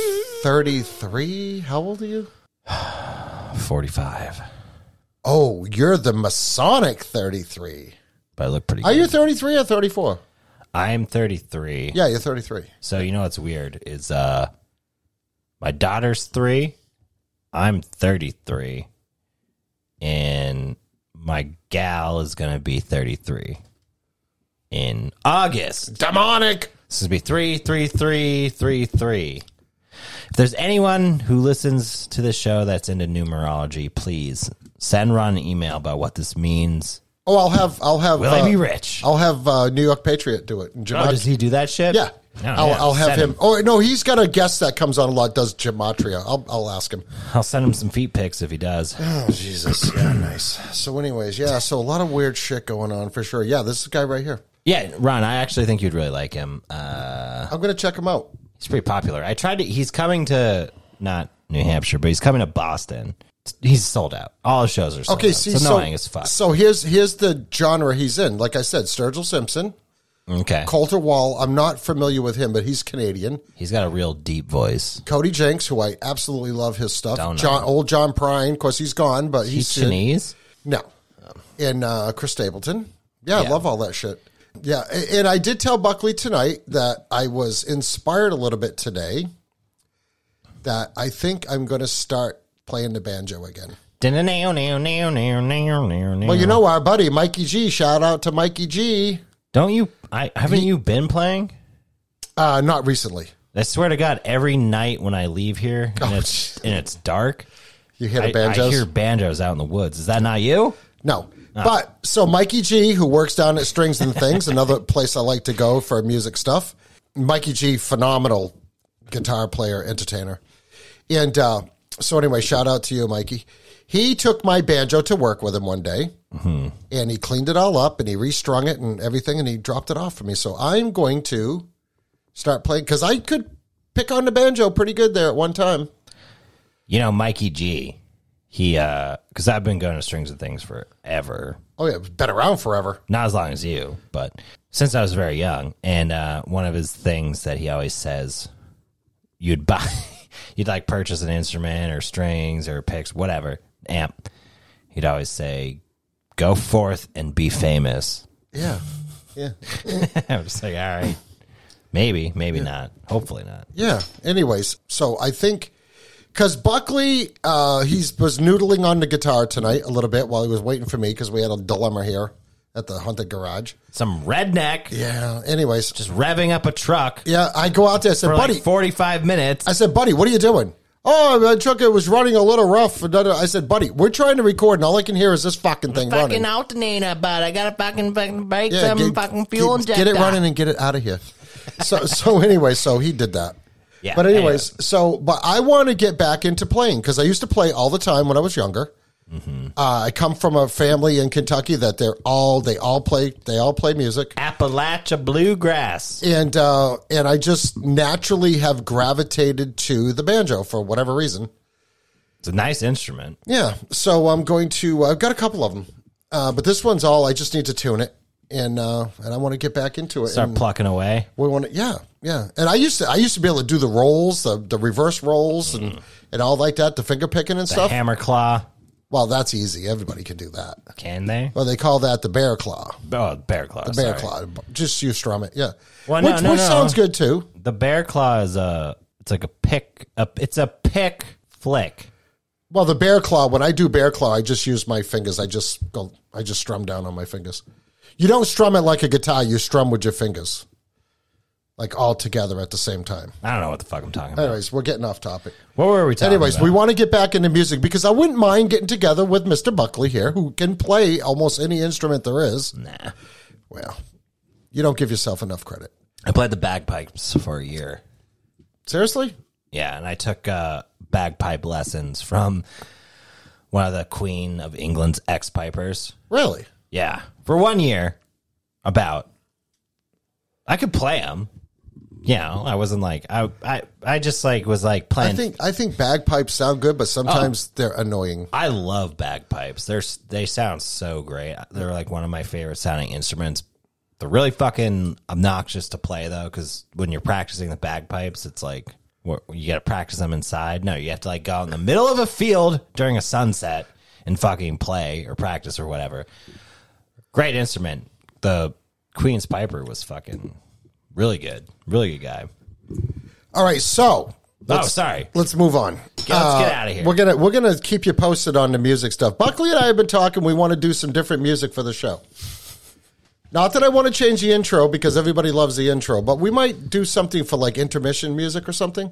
33. How old are you? 45. Oh, you're the Masonic 33. But I look pretty Are good. you 33 or 34? I'm 33. Yeah, you're 33. So you know what's weird is uh my daughter's 3, I'm 33. And my gal is going to be 33 in August. Demonic. This is be three, three, three, three, three. If there's anyone who listens to this show that's into numerology, please send Ron an email about what this means. Oh, I'll have I'll have Will uh, I be rich? I'll have uh, New York Patriot do it. Oh, Gemat- does he do that shit? yeah. Oh, I'll, yeah. I'll have Send him. Oh no, he's got a guest that comes on a lot. Does gematria? I'll I'll ask him. I'll send him some feet pics if he does. Oh Jesus, yeah, nice. So, anyways, yeah, so a lot of weird shit going on for sure. Yeah, this guy right here. Yeah, Ron, I actually think you'd really like him. Uh, I'm gonna check him out. he's pretty popular. I tried to. He's coming to not New Hampshire, but he's coming to Boston. He's sold out. All his shows are sold Okay, out. see, it's so annoying as fuck. so here's here's the genre he's in. Like I said, Sturgill Simpson, Okay, Colter Wall. I'm not familiar with him, but he's Canadian. he's got a real deep voice. Cody Jinks, who I absolutely love his stuff. Don't know. John, old John Prine, of course he's gone, but He's he's Chinese. No. And uh, Chris Stapleton. Yeah, I love all that shit. Yeah. And I did tell Buckley tonight that I was inspired a little bit today that I think I'm going to start playing the banjo again. Well, Well, you know our buddy Mikey G. Shout out to Mikey G. don't you? I haven't you been playing? Uh, not recently. I swear to God, every night when I leave here and Oh, it's and it's dark, You hear I, the banjos? I hear banjos out in the woods. Is that not you? No. But so Mikey G, who works down at Strings and Things, another place I like to go for music stuff. Mikey G, phenomenal guitar player, entertainer. And uh, so, anyway, shout out to you, Mikey. He took my banjo to work with him one day and he cleaned it all up and he restrung it and everything and he dropped it off for me. So, I'm going to start playing because I could pick on the banjo pretty good there at one time. You know, Mikey G. He uh, because I've been going to strings and things forever. Oh, yeah, been around forever. Not as long as you, but since I was very young. And uh, one of his things that he always says, you'd buy, you'd like purchase an instrument or strings or picks, whatever, amp. He'd always say, "Go forth and be famous." Yeah. Yeah. I'm just like, all right, maybe, maybe not. Hopefully not. Yeah. Anyways, so I think because Buckley, uh, he was noodling on the guitar tonight a little bit while he was waiting for me because we had a dilemma here at the haunted garage. Some redneck Yeah. Anyways, just revving up a truck yeah, I go out there. I said, for buddy, like 45 minutes. I said, buddy, what are you doing? Oh, my truck it was running a little rough. I said, buddy, we're trying to record, and all I can hear is this fucking thing running. Fucking alternator, but I got to fucking fucking break Yeah, get, get, get it running and get it out of here. So, so anyway, so he did that. Yeah, But anyways, so but I want to get back into playing because I used to play all the time when I was younger. Mm-hmm. Uh, I come from a family in Kentucky that they're all they all play they all play music, Appalachia bluegrass. and uh, and I just naturally have gravitated to the banjo for whatever reason. It's a nice instrument. Yeah, so I'm going to. I've got a couple of them, uh, but this one's all. I just need to tune it, and uh, and I want to get back into it. Start and plucking away. we want to, yeah, yeah. And I used to, I used to be able to do the rolls, the the reverse rolls, and and all like that, the finger picking and The stuff. hammer claw. Well, that's easy. Everybody can do that. Can they? Well, they call that the bear claw. Oh, bear claw. The bear sorry. claw. Just you strum it. Yeah. Well, no, which no, which no. sounds good too. The bear claw is a. It's like a pick. A, it's a pick flick. Well, the bear claw. When I do bear claw, I just use my fingers. I just go. I just strum down on my fingers. You don't strum it like a guitar. You strum with your fingers, like all together at the same time. I don't know what the fuck I'm talking about. Anyways, we're getting off topic. What were we talking Anyways, about? we want to get back into music because I wouldn't mind getting together with Mr. Buckley here, who can play almost any instrument there is. nah. Well, you don't give yourself enough credit. I played the bagpipes for a year. Seriously? Yeah, and I took uh, bagpipe lessons from one of the Queen of England's ex pipers. Really? Yeah, for one year, about. I could play them. You know, I wasn't like I I I just like was like I playing. think I think bagpipes sound good, but sometimes oh. they're annoying. I love bagpipes. They're s- they sound so great. They're like one of my favorite sounding instruments. They're really fucking obnoxious to play though, because when you're practicing the bagpipes, it's like what, you got to practice them inside. No, you have to like go out in the middle of a field during a sunset and fucking play or practice or whatever. Great instrument. The Queen's Piper was fucking really good. Really good guy. All right, so oh, sorry. let's move on. let's get uh, outta here. We're gonna we're gonna keep you posted on the music stuff. Buckley and I have been talking. We want to do some different music for the show. Not that I want to change the intro because everybody loves the intro, but we might do something for like intermission music or something.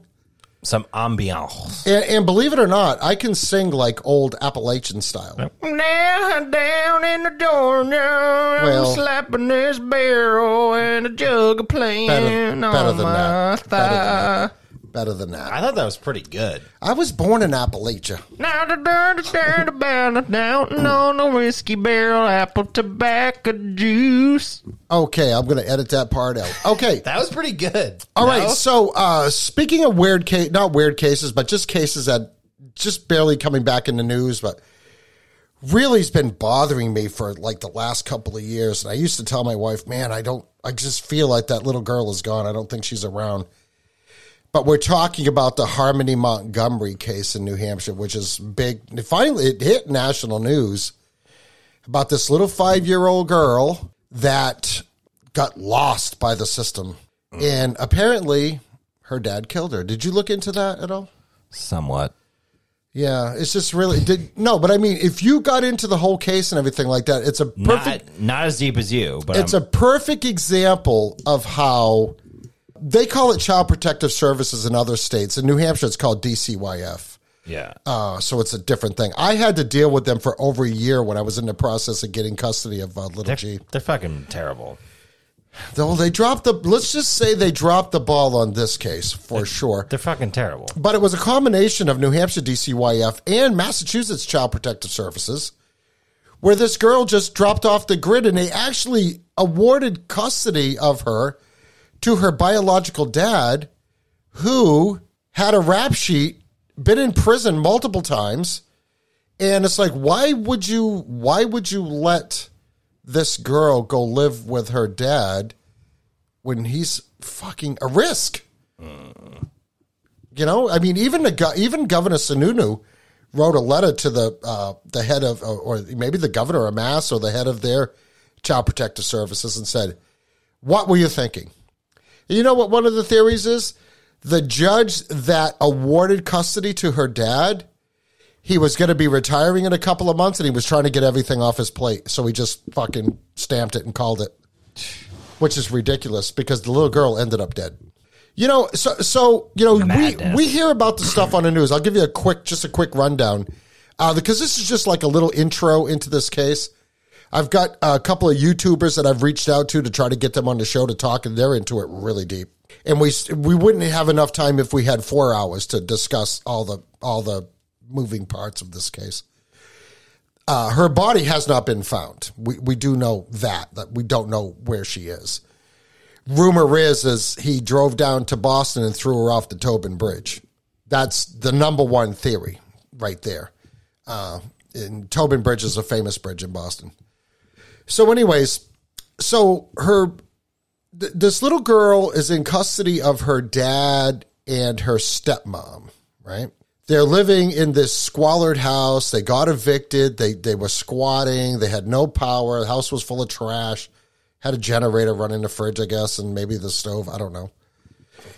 Some ambiance. And, and believe it or not, I can sing like old Appalachian style. Now down in the door now, Well- I'm slapping this barrel and a jug of playing Better, on better than my that. Better than thigh. That. Better than that. I thought that was pretty good. I was born in Appalachia. Now the dirty dirty banner down on a whiskey barrel, apple tobacco juice. Okay, I'm going to edit that part out. Okay. That was pretty good. All right. So, uh, speaking of weird case, not weird cases, but just cases that just barely coming back in the news, but really has been bothering me for like the last couple of years. And I used to tell my wife, man, I don't, I just feel like that little girl is gone. I don't think she's around. But we're talking about the Harmony Montgomery case in New Hampshire, which is big. It finally, it hit national news about this little five year old girl that got lost by the system. Mm. And apparently her dad killed her. Did you look into that at all? Somewhat. Yeah, it's just really did no, but I mean, if you got into the whole case and everything like that, it's a perfect Not, not as deep as you, but it's I'm- a perfect example of how they call it child protective services in other states. In New Hampshire, it's called DCYF. yeah. Uh, so it's a different thing. I had to deal with them for over a year when I was in the process of getting custody of uh, little they're, G. they're fucking terrible. Though they dropped the, let's just say they dropped the ball on this case for sure. They're fucking terrible. But it was a combination of New Hampshire DCYF and Massachusetts Child Protective Services, where this girl just dropped off the grid and they actually awarded custody of her to her biological dad, who had a rap sheet, been in prison multiple times. And it's like, why would you why would you let this girl go live with her dad when he's fucking a risk? You know, I mean, even the even Governor Sununu wrote a letter to the uh, the head of, or, or maybe the governor of Mass or the head of their child protective services, and said, "What were you thinking?" You know what? One of the theories is the judge that awarded custody to her dad. He was going to be retiring in a couple of months, and he was trying to get everything off his plate. So he just fucking stamped it and called it, which is ridiculous because the little girl ended up dead. You know, so so you know we we hear about the stuff on the news. I'll give you a quick, just a quick rundown, uh, because this is just like a little intro into this case. I've got a couple of YouTubers that I've reached out to to try to get them on the show to talk, and they're into it really deep. And we we wouldn't have enough time if we had four hours to discuss all the all the moving parts of this case. Uh, her body has not been found. We we do know that that we don't know where she is. Rumor is is he drove down to Boston and threw her off the Tobin Bridge. That's the number one theory right there. Uh, and Tobin Bridge is a famous bridge in Boston. So, anyways, so her th- this little girl is in custody of her dad and her stepmom, right? they're living in this squalid house. They got evicted. They they were squatting. They had no power. The house was full of trash. Had a generator running the fridge, I guess, and maybe the stove. I don't know.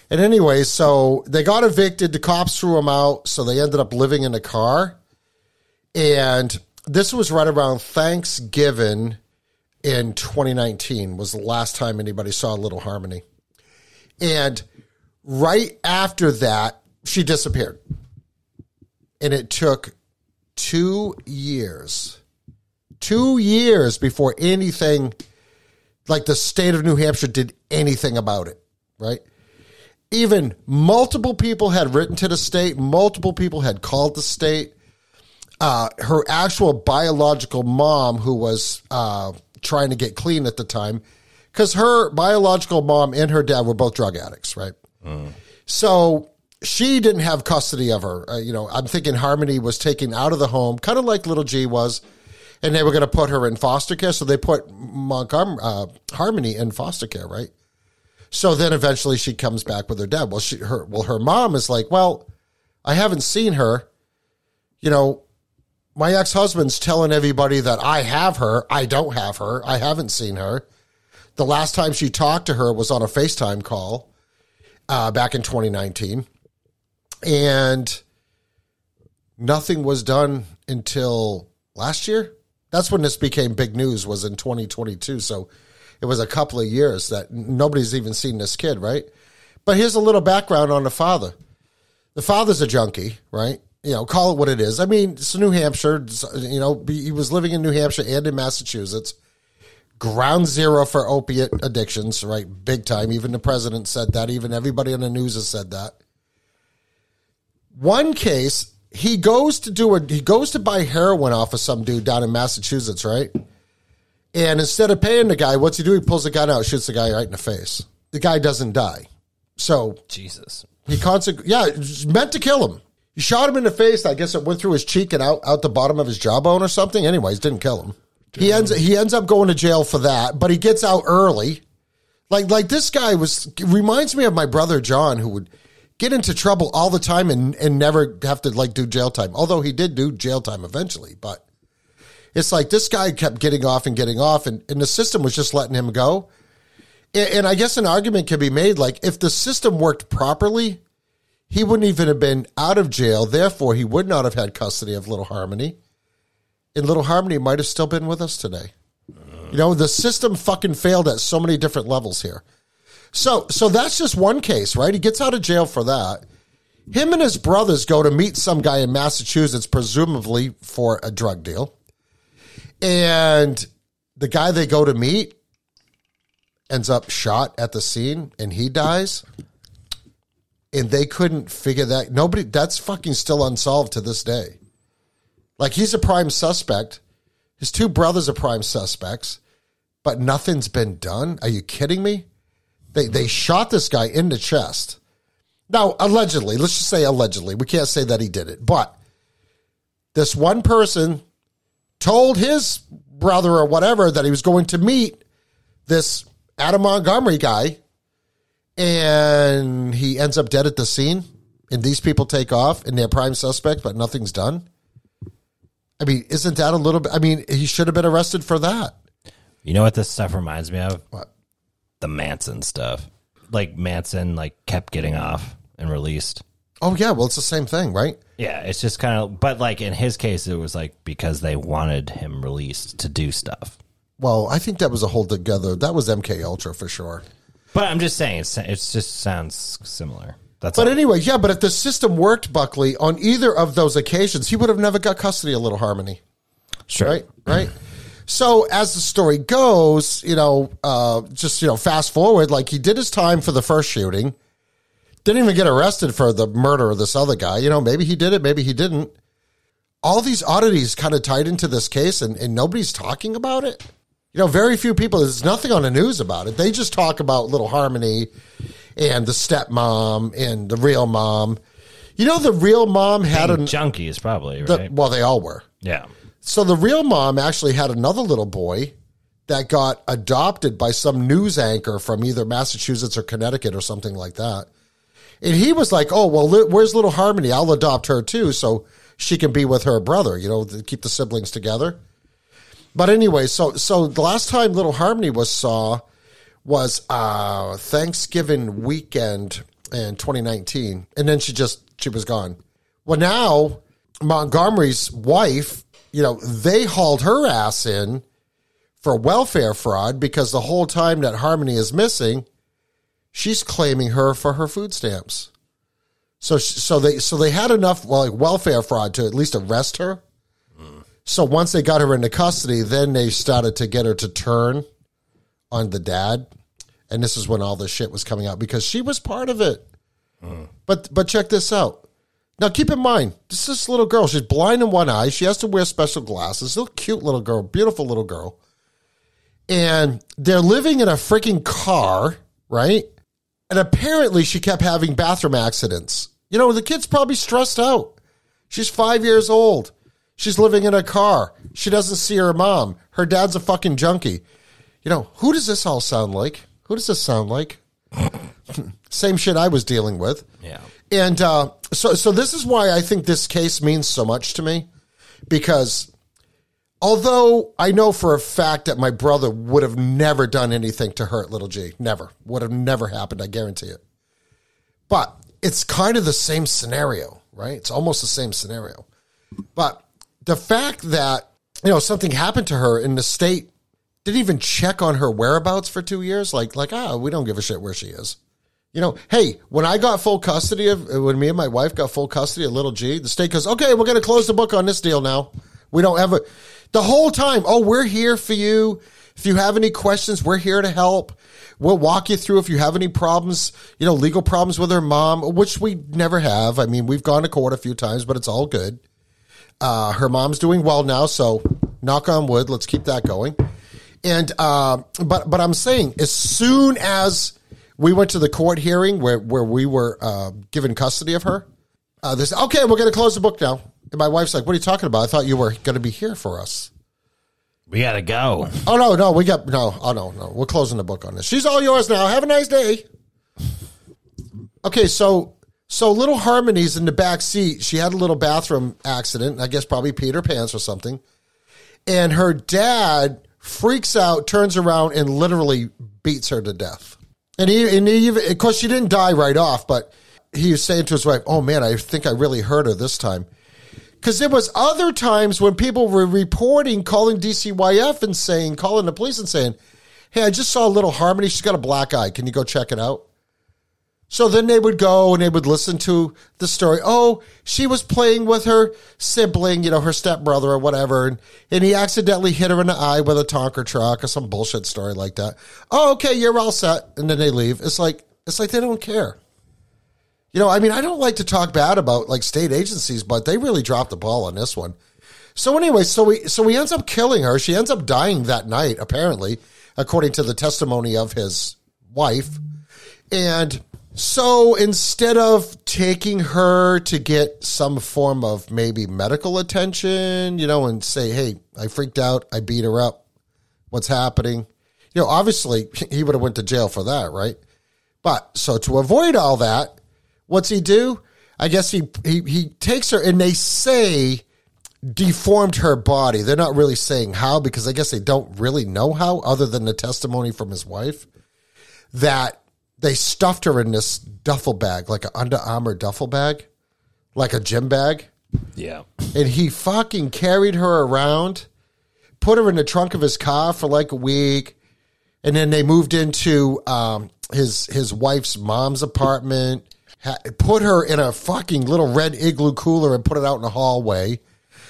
And anyway, so they got evicted. The cops threw them out. So they ended up living in a car. And this was right around Thanksgiving in 2019 was the last time anybody saw Little Harmony. And right after that, she disappeared. And it took two years, two years before anything like the state of New Hampshire did anything about it, right? Even multiple people had written to the state, multiple people had called the state. Uh, her actual biological mom, who was uh, trying to get clean at the time, because her biological mom and her dad were both drug addicts, right? So she didn't have custody of her. Uh, you know, I'm thinking Harmony was taken out of the home, kind of like little G was, and they were going to put her in foster care. So they put Montgomery, uh, Harmony in foster care, right? So then eventually she comes back with her dad. Well, she, her, well, her mom is like, well, I haven't seen her. You know, my ex husband's telling everybody that I have her. I don't have her. I haven't seen her. The last time she talked to her was on a FaceTime call uh, back in 2019. And nothing was done until last year. That's when this became big news, was in 2022. So it was a couple of years that nobody's even seen this kid, right? But here's a little background on the father. The father's a junkie, right? You know, call it what it is. I mean, it's New Hampshire. You know, he was living in New Hampshire and in Massachusetts. Ground zero for opiate addictions, right? Big time. Even the president said that. Even everybody on the news has said that. One case, he goes to do a he goes to buy heroin off of some dude down in Massachusetts, right? And instead of paying the guy, what's he do? He pulls the gun out, shoots the guy right in the face. The guy doesn't die. So Jesus. he consec- yeah, it's meant to kill him. He shot him in the face. I guess it went through his cheek and out out the bottom of his jawbone or something. Anyways, didn't kill him. He ends he ends up going to jail for that, but he gets out early. Like like this guy was reminds me of my brother John, who would get into trouble all the time and and never have to like do jail time. Although he did do jail time eventually, but it's like this guy kept getting off and getting off, and, and the system was just letting him go. And, and I guess an argument can be made like if the system worked properly, he wouldn't even have been out of jail. Therefore, he would not have had custody of Little Harmony. And Little Harmony might have still been with us today. You know, the system fucking failed at so many different levels here. So, so that's just one case, right? He gets out of jail for that. Him and his brothers go to meet some guy in Massachusetts, presumably for a drug deal. And the guy they go to meet ends up shot at the scene and he dies. And they couldn't figure that. Nobody, that's fucking still unsolved to this day. Like he's a prime suspect. His two brothers are prime suspects, but nothing's been done. Are you kidding me? They they shot this guy in the chest. Now, allegedly, let's just say allegedly. We can't say that he did it, but this one person told his brother or whatever that he was going to meet this Adam Montgomery guy, and he ends up dead at the scene. And these people take off, and they're prime suspect, but nothing's done. I mean, isn't that a little bit? I mean, he should have been arrested for that. You know what this stuff reminds me of? What? The Manson stuff. Like Manson like kept getting off and released. Oh yeah, well, it's the same thing, right? Yeah, it's just kind of but like in his case it was like because they wanted him released to do stuff. Well, I think that was a whole together. That was MK Ultra for sure. But I'm just saying it's it just sounds similar. That's But all. anyway, yeah. But if the system worked, Buckley, on either of those occasions, he would have never got custody of Little Harmony. sure. right? Right. So as the story goes, you know, uh, just you know, fast forward, like he did his time for the first shooting, didn't even get arrested for the murder of this other guy. You know, maybe he did it, maybe he didn't. All these oddities kind of tied into this case, and, and nobody's talking about it. You know, very few people. There's nothing on the news about it. They just talk about Little Harmony and the stepmom and the real mom. You know, the real mom had a junkies probably, the, right? well, they all were. yeah. So the real mom actually had another little boy that got adopted by some news anchor from either Massachusetts or Connecticut or something like that. And he was like, "Oh well, where's little Harmony? I'll adopt her too, so she can be with her brother. You know, to keep the siblings together." But anyway, so so the last time little Harmony was saw was uh Thanksgiving weekend in 2019, and then she just she was gone. Well, now Montgomery's wife, you know, they hauled her ass in for welfare fraud because the whole time that Harmony is missing, she's claiming her for her food stamps. So so they so they had enough well, like welfare fraud to at least arrest her. So once they got her into custody, then they started to get her to turn on the dad, and this is when all this shit was coming out because she was part of it. Mm. But but check this out. Now keep in mind, this is this little girl. She's blind in one eye. She has to wear special glasses. Little cute little girl, beautiful little girl. And they're living in a freaking car, right? And apparently she kept having bathroom accidents. You know, the kid's probably stressed out. She's five years old. She's living in a car. She doesn't see her mom. Her dad's a fucking junkie. You know, who does this all sound like? Who does this sound like? Same shit I was dealing with. Yeah. And uh, so, so this is why I think this case means so much to me, because although I know for a fact that my brother would have never done anything to hurt little G, never would have never happened. I guarantee it. But it's kind of the same scenario, right? It's almost the same scenario. But the fact that you know something happened to her in the state didn't even check on her whereabouts for two years, like like ah, we don't give a shit where she is. You know, hey, when I got full custody of, when me and my wife got full custody of little G, the state goes, okay, we're going to close the book on this deal now. We don't ever, the whole time, oh, we're here for you. If you have any questions, we're here to help. We'll walk you through if you have any problems, you know, legal problems with her mom, which we never have. I mean, we've gone to court a few times, but it's all good. Uh, her mom's doing well now, so knock on wood. Let's keep that going. And uh, but but I'm saying as soon as we went to the court hearing where where we were uh, given custody of her, uh, they said, "Okay, we're going to close the book now." And my wife's like, "What are you talking about? I thought you were going to be here for us." We gotta go. Oh no, no, we got no. Oh no, no, we're closing the book on this. She's all yours now. Have a nice day. Okay, so so little Harmony's in the back seat. She had a little bathroom accident. I guess probably peed her pants or something. And her dad freaks out, turns around, and literally beats her to death. And he, and he even, of course, she didn't die right off, but he was saying to his wife, "Oh man, I think I really hurt her this time." Because there was other times when people were reporting, calling DCYF and saying, calling the police and saying, "Hey, I just saw little Harmony. She's got a black eye. Can you go check it out?" So then they would go and they would listen to the story. Oh, she was playing with her sibling, you know, her stepbrother or whatever, and, and he accidentally hit her in the eye with a Tonka truck or some bullshit story like that. Oh, okay, you're all set, and then they leave. It's like it's like they don't care. You know, I mean, I don't like to talk bad about like state agencies, but they really dropped the ball on this one. So anyway, so we so he ends up killing her. She ends up dying that night, apparently, according to the testimony of his wife. And so instead of taking her to get some form of maybe medical attention, you know, and say, "Hey, I freaked out. I beat her up. What's happening?" You know, obviously he would have went to jail for that, right? But so to avoid all that, what's he do? I guess he he he takes her and they say deformed her body. They're not really saying how because I guess they don't really know how other than the testimony from his wife that they stuffed her in this duffel bag, like an Under Armour duffel bag, like a gym bag. Yeah. And he fucking carried her around, put her in the trunk of his car for like a week. And then they moved into um, his his wife's mom's apartment, ha- put her in a fucking little red igloo cooler and put it out in the hallway.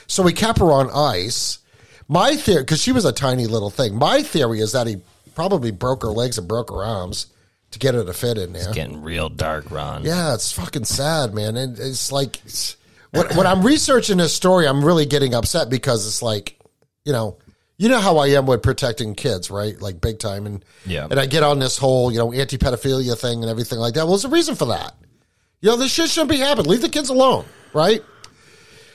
So he kept her on ice. My theory, because she was a tiny little thing, my theory is that he probably broke her legs and broke her arms to get her to fit in there. It's getting real dark, Ron. Yeah, it's fucking sad, man. And it's like it's, when, when I'm researching this story, I'm really getting upset because it's like, you know, you know how I am with protecting kids, right? Like big time, and Yeah. and I get on this whole you know anti pedophilia thing and everything like that. Well, there's a reason for that. You know, this shit shouldn't be happening. Leave the kids alone, right?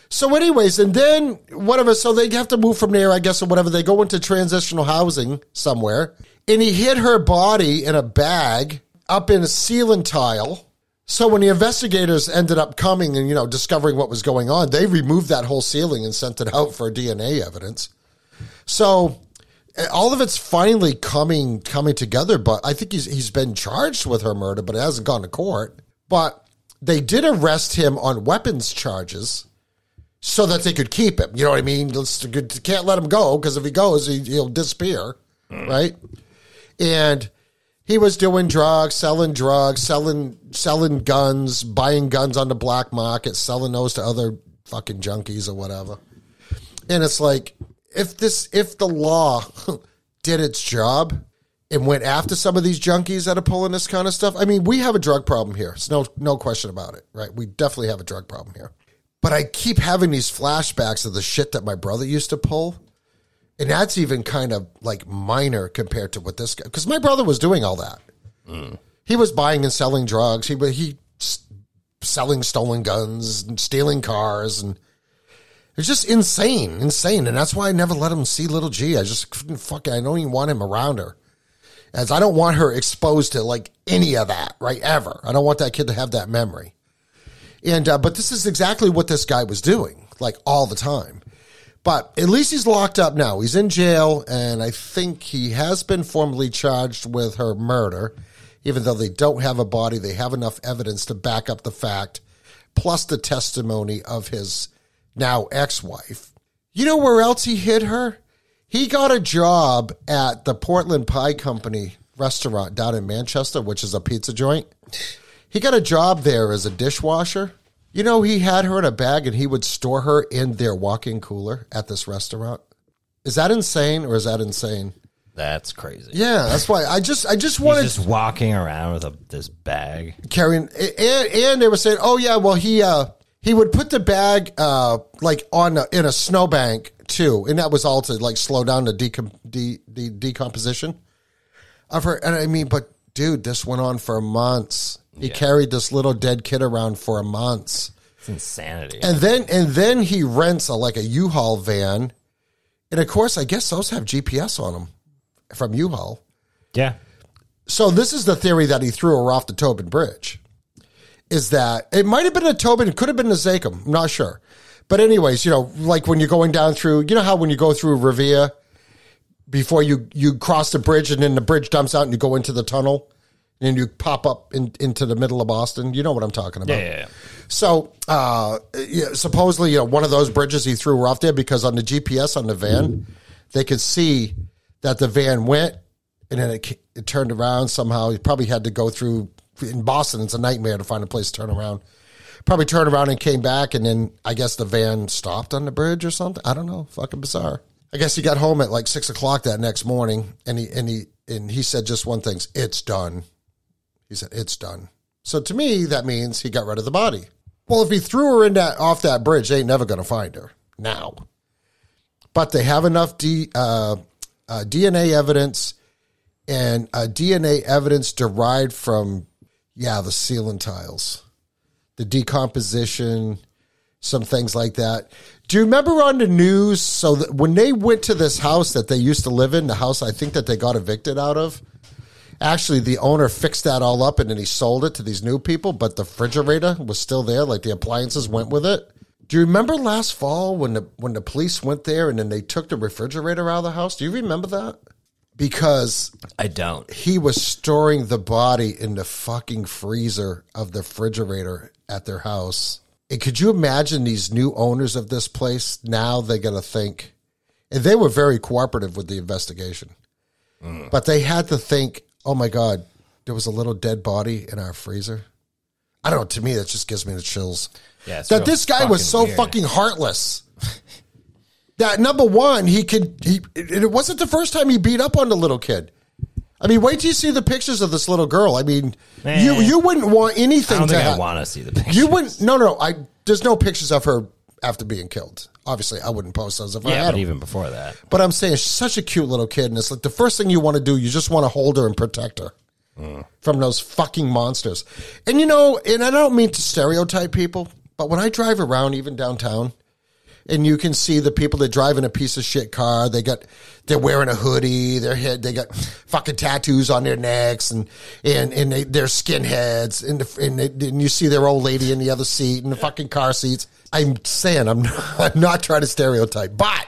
So, anyways, and then whatever. So they have to move from there, I guess, or whatever. They go into transitional housing somewhere, and he hid her body in a bag up in a ceiling tile, So when the investigators ended up coming and you know discovering what was going on, they removed that whole ceiling and sent it out for DNA evidence. So eh, all of it's finally coming coming together, but I think he's he's been charged with her murder, but it hasn't gone to court. But they did arrest him on weapons charges so that they could keep him. You know what I mean? Let's, can't let him go because if he goes, he, he'll disappear, right? And he was doing drugs, selling drugs, selling selling guns, buying guns on the black market, selling those to other fucking junkies or whatever. And it's like if this if the law did its job and went after some of these junkies that are pulling this kind of stuff. I mean, we have a drug problem here. It's no no question about it, right? We definitely have a drug problem here. But I keep having these flashbacks of the shit that my brother used to pull and that's even kind of like minor compared to what this guy because my brother was doing all that. He was buying and selling drugs. He he selling stolen guns and stealing cars and it's just insane insane. And that's why i never let him see little g. I just couldn't fuck it. I don't even want him around her. As i don't want her exposed to like any of that right ever. I don't want that kid to have that memory. And uh, but this is exactly what this guy was doing like all the time but at least he's locked up now. He's in jail, and I think he has been formally charged with her murder. Even though they don't have a body, they have enough evidence to back up the fact, plus the testimony of his now ex wife. You know where else he hid her? He got a job at the Portland Pie Company restaurant down in Manchester, which is a pizza joint. He got a job there as a dishwasher. You know, he had her in a bag and he would store her in their walk in cooler at this restaurant. Is that insane or is that insane? That's crazy. Yeah, that's why I just I just He's wanted just walking around with a, this bag. carrying and, and they were saying, "Oh yeah, well he uh he would put the bag uh like on a, in a snowbank too, and that was all to like slow down the decom- de- de- decomposition of her." And I mean, but dude, this went on for months. He carried this little dead kid around for months. It's insanity. And then and then he rents a like a U-Haul van. And of course, I guess those have GPS on them from U-Haul. yeah. So this is the theory that he threw her off the Tobin Bridge. Is that it might have been a Tobin, it could have been a Zakim, I'm not sure. But anyways, you know, like when you're going down through, you know how when you go through Revere before you you cross the bridge and then the bridge dumps out and you go into the tunnel and you pop up in, into the middle of Boston. You know what I'm talking about. Yeah, yeah, yeah. So uh, yeah, supposedly, you know, one of those bridges he threw her off there because on the GPS on the van, they could see that the van went and then it, it turned around somehow. He probably had to go through in Boston. It's a nightmare to find a place to turn around. Probably turned around and came back, and then I guess the van stopped on the bridge or something. I don't know. Fucking bizarre. I guess he got home at like six o'clock that next morning, and he and he and he said just one thing: "It's done." He said, "It's done." So to me, that means he got rid of the body. Well, if he threw her in that off that bridge, they ain't never to find her now. But they have enough D, uh, uh, DNA evidence and uh, DNA evidence derived from, yeah, the ceiling tiles, the decomposition, some things like that. Do you remember on the news? So when they went to this house that they used to live in, the house I think that they got evicted out of, actually the owner fixed that all up and then he sold it to these new people, but the refrigerator was still there, like the appliances went with it. Do you remember last fall when the when the police went there and then they took the refrigerator out of the house? Do you remember that? Because I don't. he was storing the body in the fucking freezer of the refrigerator at their house. And could you imagine these new owners of this place? Now they got to think, and they were very cooperative with the investigation, mm. but they had to think, oh my God, there was a little dead body in our freezer. I don't know. To me, that just gives me the chills. Yeah, that this guy was so weird. fucking heartless. that number one, he could. He it wasn't the first time he beat up on the little kid. I mean, wait till you see the pictures of this little girl. I mean, Man. you you wouldn't want I anything don't to think I want to see the pictures. You wouldn't. No, no. I there's no pictures of her after being killed. Obviously, I wouldn't post those if I Yeah, had but them. even before that. But I'm saying she's such a cute little kid, and it's like the first thing you want to do, you just want to hold her and protect her from those fucking monsters. And you know, and I don't mean to stereotype people, but when I drive around, even downtown, and you can see the people that drive in a piece of shit car. They got they're wearing a hoodie. Their head they got fucking tattoos on their necks, and and and they, they're skinheads. And the, and, they, and you see their old lady in the other seat in the fucking car seats. I'm saying I'm not, I'm not trying to stereotype, but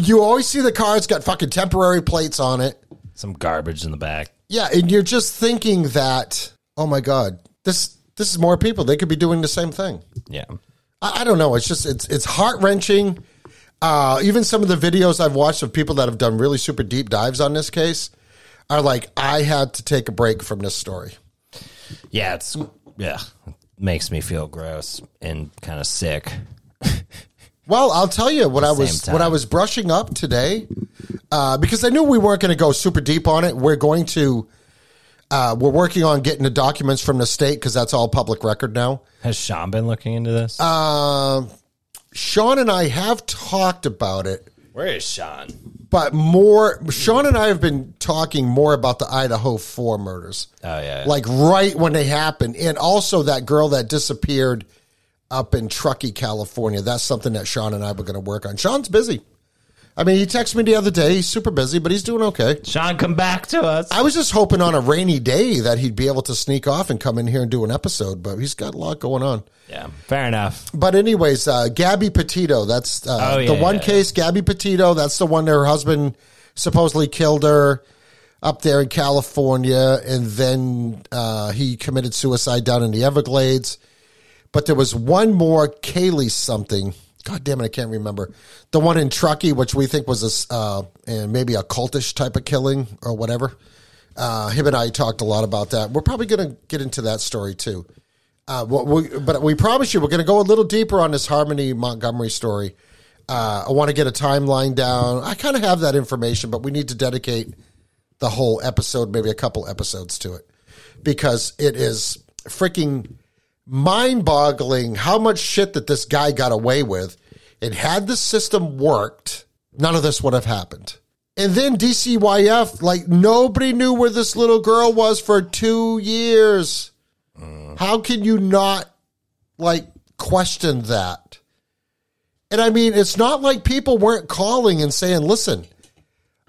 you always see the car. It's got fucking temporary plates on it. Some garbage in the back. Yeah, and you're just thinking that, oh my god, this this is more people. They could be doing the same thing. Yeah. I, I don't know. It's just it's it's heart wrenching. Uh, even some of the videos I've watched of people that have done really super deep dives on this case are like, I had to take a break from this story. Yeah, it's yeah. Makes me feel gross and kind of sick. Well, I'll tell you what I was time. what I was brushing up today, uh, because I knew we weren't going to go super deep on it. We're going to, uh, we're working on getting the documents from the state because that's all public record now. Has Sean been looking into this? Uh, Sean and I have talked about it, Where is Sean? but more. Sean and I have been talking more about the Idaho Four murders, Oh yeah. like right when they happened, and also that girl that disappeared up in Truckee, California. That's something that Sean and I were going to work on. Sean's busy. I mean, he texted me the other day. He's super busy, but he's doing okay. Sean, come back to us. I was just hoping on a rainy day that he'd be able to sneak off and come in here and do an episode, but he's got a lot going on. yeah, fair enough. But anyways, uh, Gabby Petito, that's uh, Oh, yeah, the one yeah, case. Gabby Petito, that's the one that her husband supposedly killed her up there in California, and then uh, he committed suicide down in the Everglades. But there was one more, Kaylee something. God damn it, I can't remember. The one in Truckee, which we think was a uh, and maybe a cultish type of killing or whatever. Uh, him and I talked a lot about that. We're probably going to get into that story too. Uh, we, but we promise you, we're going to go a little deeper on this Harmony Montgomery story. Uh, I want to get a timeline down. I kind of have that information, but we need to dedicate the whole episode, maybe a couple episodes to it, because it is freaking mind boggling how much shit that this guy got away with. And had the system worked, none of this would have happened. And then DCYF, like nobody knew where this little girl was for two years. How can you not like question that? And I mean, it's not like people weren't calling and saying, listen,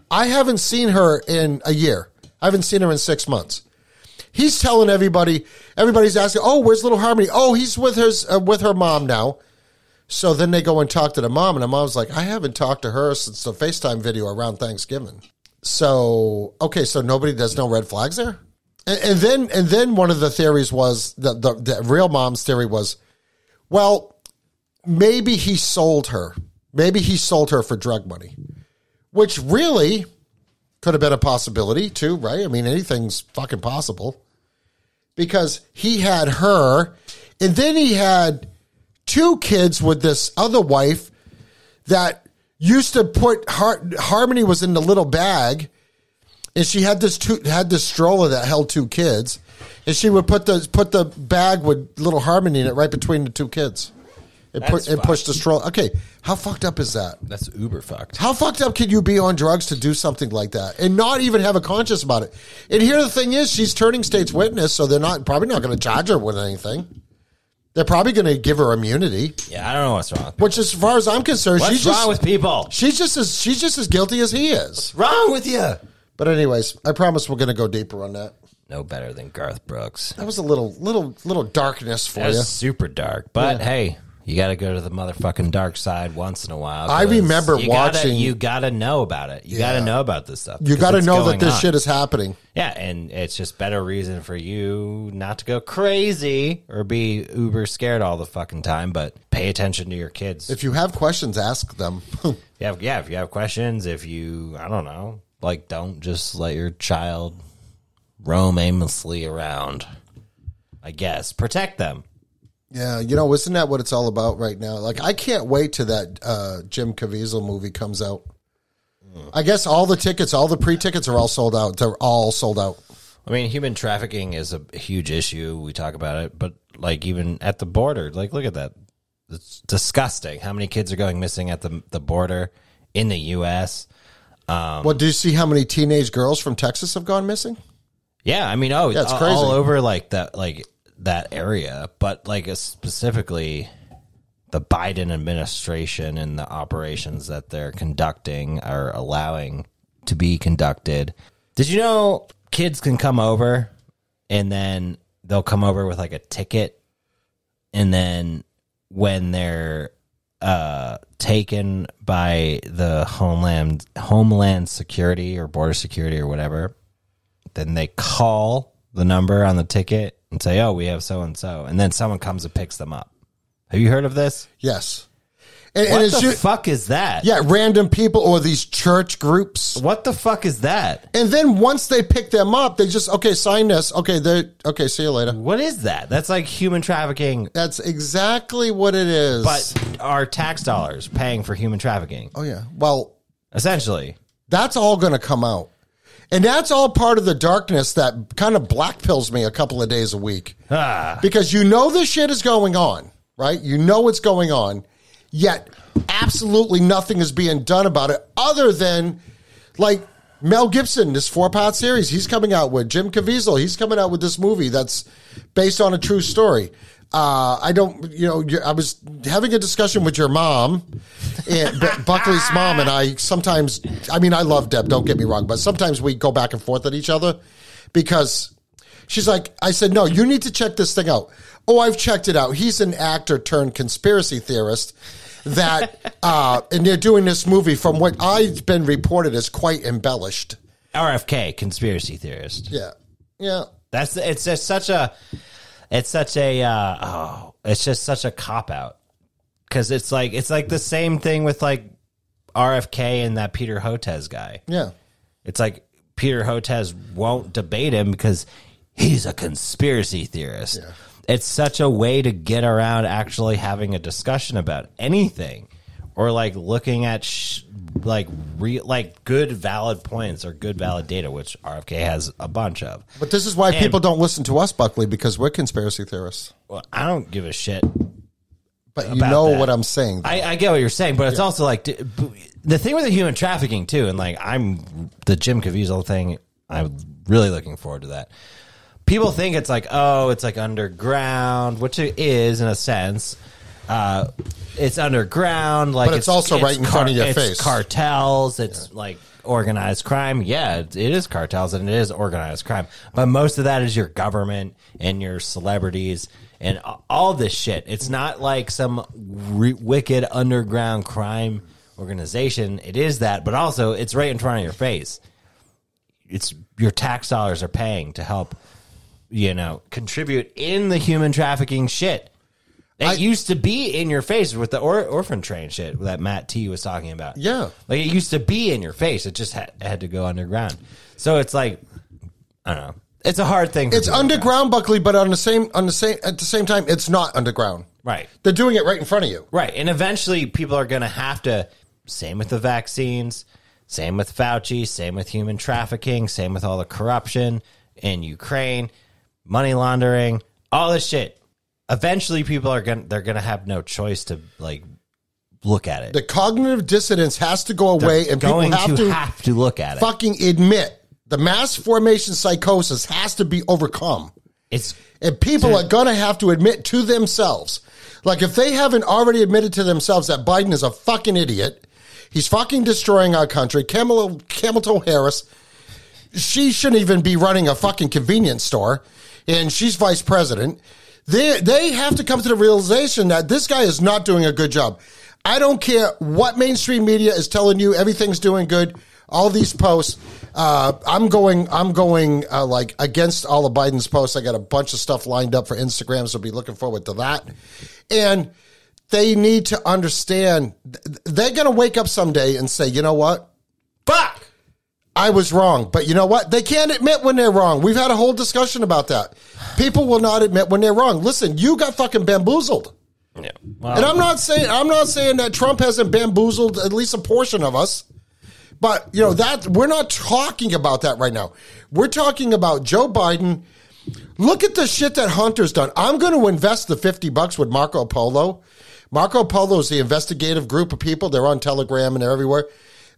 I haven't seen her in a year. I haven't seen her in six months. He's telling everybody, everybody's asking, oh, where's little Harmony? Oh, he's with her, uh, with her mom now. So then they go and talk to the mom, and the mom's like, I haven't talked to her since the FaceTime video around Thanksgiving. So, okay, so nobody, there's no red flags there? And, and then, and then one of the theories was, the, the, the real mom's theory was, well, maybe he sold her. Maybe he sold her for drug money, which really could have been a possibility too, right? I mean, anything's fucking possible because he had her and then he had two kids with this other wife that used to put Har- Harmony was in the little bag and she had this two, had this stroller that held two kids and she would put the put the bag with little Harmony in it right between the two kids and, put, That's and push the stroller. Okay, how fucked up is that? That's uber fucked. How fucked up can you be on drugs to do something like that and not even have a conscience about it? And here the thing is, she's turning state's witness, so they're not probably not going to charge her with anything. They're probably going to give her immunity, Yeah, I don't know what's wrong. With which, as far as I'm concerned, What's she's wrong just with people? she's just as she's just as guilty as he is. Wrong with you? But anyways, I promise we're going to go deeper on that. No better than Garth Brooks. That was a little little little darkness for That's you. super dark. But hey, you got to go to the motherfucking dark side once in a while. I remember you gotta- watching- you got to know about it. You got to know about this stuff. You got to know that this on. shit is happening. Yeah, and it's just better reason for you not to go crazy or be uber scared all the fucking time, but pay attention to your kids. If you have questions, ask them. Yeah, yeah. If you have questions, if you, I don't know, like, don't just let your child roam aimlessly around. I guess protect them. Yeah, you know, isn't that what it's all about right now? Like, I can't wait till that uh, Jim Caviezel movie comes out. I guess all the tickets, all the pre-tickets are all sold out. They're all sold out. I mean, human trafficking is a huge issue. We talk about it, but like even at the border, like look at that. It's disgusting. How many kids are going missing at the the border in the U.S. well, do you see how many teenage girls from Texas have gone missing? Yeah, I mean, oh, Yeah, it's all, crazy. all over like that, like that area, but like uh, specifically the Biden administration and the operations that they're conducting are allowing to be conducted. Did you know kids can come over and then they'll come over with like a ticket and then when they're uh, taken by the homeland homeland security or border security or whatever then they call the number on the ticket and say oh we have so and so and then someone comes and picks them up have you heard of this Yes. And, what and the ju- fuck is that yeah, random people or these church groups. what the fuck is that And then once they pick them up, they just okay, sign this. Okay, they okay, see you later. what is that that's like human trafficking That's exactly what it is. but our tax dollars paying for human trafficking oh yeah, well, essentially that's all going to come out, and that's all part of the darkness that kind of black pills me a couple of days a week ah, because you know this shit is going on, right? You know what's going on, yet absolutely nothing is being done about it other than like Mel Gibson, this four part series he's coming out with, Jim Caviezel, he's coming out with this movie that's based on a true story. Uh, I don't, you know, I was having a discussion with your mom, and Bu- Buckley's mom, and I sometimes, I mean, I love Deb, don't get me wrong, but sometimes we go back and forth at each other because She's like, I said, no, you need to check this thing out. Oh, I've checked it out. He's an actor turned conspiracy theorist that, uh, and they're doing this movie from what I've been reported as quite embellished. rfk conspiracy theorist Yeah. Yeah. That's it's just such a it's such a uh, oh it's just such a cop out because it's like it's like the same thing with like RFK and that Peter Hotez guy. Yeah. It's like Peter Hotez won't debate him because he's a conspiracy theorist. It's such a way to get around actually having a discussion about anything or like looking at sh- like re- like good valid points or good valid data which RFK has a bunch of. But this is why people don't listen to us, Buckley, because we're conspiracy theorists. Well, I don't give a shit. But you know that. what I'm saying. I, I get what you're saying, but it's also like the thing with the human trafficking too, and like I'm the Jim Caviezel thing. I'm really looking forward to that. People think it's like oh, it's like underground, which it is in a sense. Uh, it's underground, like But it's also right in front of your it's face. Cartels, it's like organized crime. Yeah, it, it is cartels and it is organized crime. But most of that is your government and your celebrities and all this shit. It's not like some re- wicked underground crime organization. It is that, but also it's right in front of your face. It's your tax dollars are paying to help, you know, contribute in the human trafficking shit. It I- used to be in your face with the or- orphan train shit that Matt T was talking about. Yeah. Like it used to be in your face. It just had, had to go underground. So it's like, I don't know. It's a hard thing. For it's underground, Buckley, but on the same on the same at the same time, it's not underground. Right. They're doing it right in front of you. Right. And eventually people are going to have to, same with the vaccines, same with Fauci, same with human trafficking, same with all the corruption in Ukraine, money laundering, all this shit. Eventually people are going to, they're going to have no choice to like look at it. The cognitive dissonance has to go away, and people have to, to have to look at it. fucking admit the mass formation psychosis has to be overcome. It's And people are going to have to admit to themselves. Like, if they haven't already admitted to themselves that Biden is a fucking idiot, he's fucking destroying our country. Kamala, Kamala Harris, she shouldn't even be running a fucking convenience store, and she's vice president. They, they have to come to the realization that this guy is not doing a good job. I don't care what mainstream media is telling you, everything's doing good. All these posts, uh, I'm going, I'm going uh, like against all of Biden's posts. I got a bunch of stuff lined up for Instagram, so be looking forward to that. And they need to understand they're going to wake up someday and say, you know what? fuck. I was wrong. But you know what? They can't admit when they're wrong. We've had a whole discussion about that. People will not admit when they're wrong. Listen, you got fucking bamboozled. Yeah. Well, And I'm not saying I'm not saying that Trump hasn't bamboozled at least a portion of us. But you know that we're not talking about that right now. We're talking about Joe Biden. Look at the shit that Hunter's done. I'm going to invest the 50 bucks with Marco Polo. Marco Polo is the investigative group of people. They're on Telegram and they're everywhere.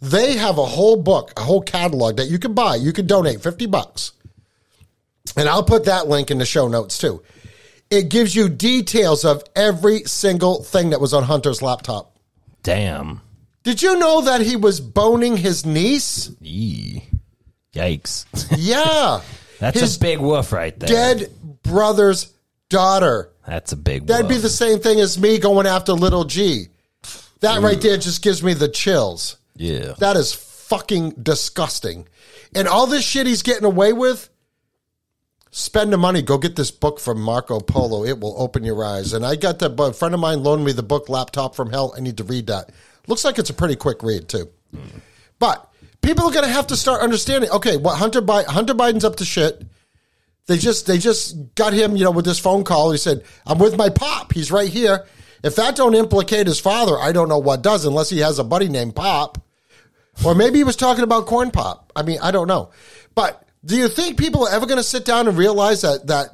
They have a whole book, a whole catalog that you can buy. You can donate 50 bucks. And I'll put that link in the show notes too. It gives you details of every single thing that was on Hunter's laptop. Damn. Did you know that he was boning his niece? Yee. Yikes. Yeah. That's his a big woof right there. dead brother's daughter. That's a big That'd woof. be the same thing as me going after little G. That right there just gives me the chills. yeah. That is fucking disgusting. And all this shit he's getting away with, spend the money. Go get this book from Marco Polo. It will open your eyes. And I got that. A friend of mine loaned me the book Laptop from Hell. I need to read that. Looks like it's a pretty quick read, too. But people are going to have to start understanding. Okay, what Hunter Hunter Biden's up to shit. They just they just got him, you know, with this phone call. He said, "I'm with my pop. He's right here." If that don't implicate his father, I don't know what does, unless he has a buddy named Pop, or maybe he was talking about corn pop. I mean, I don't know. But do you think people are ever going to sit down and realize that that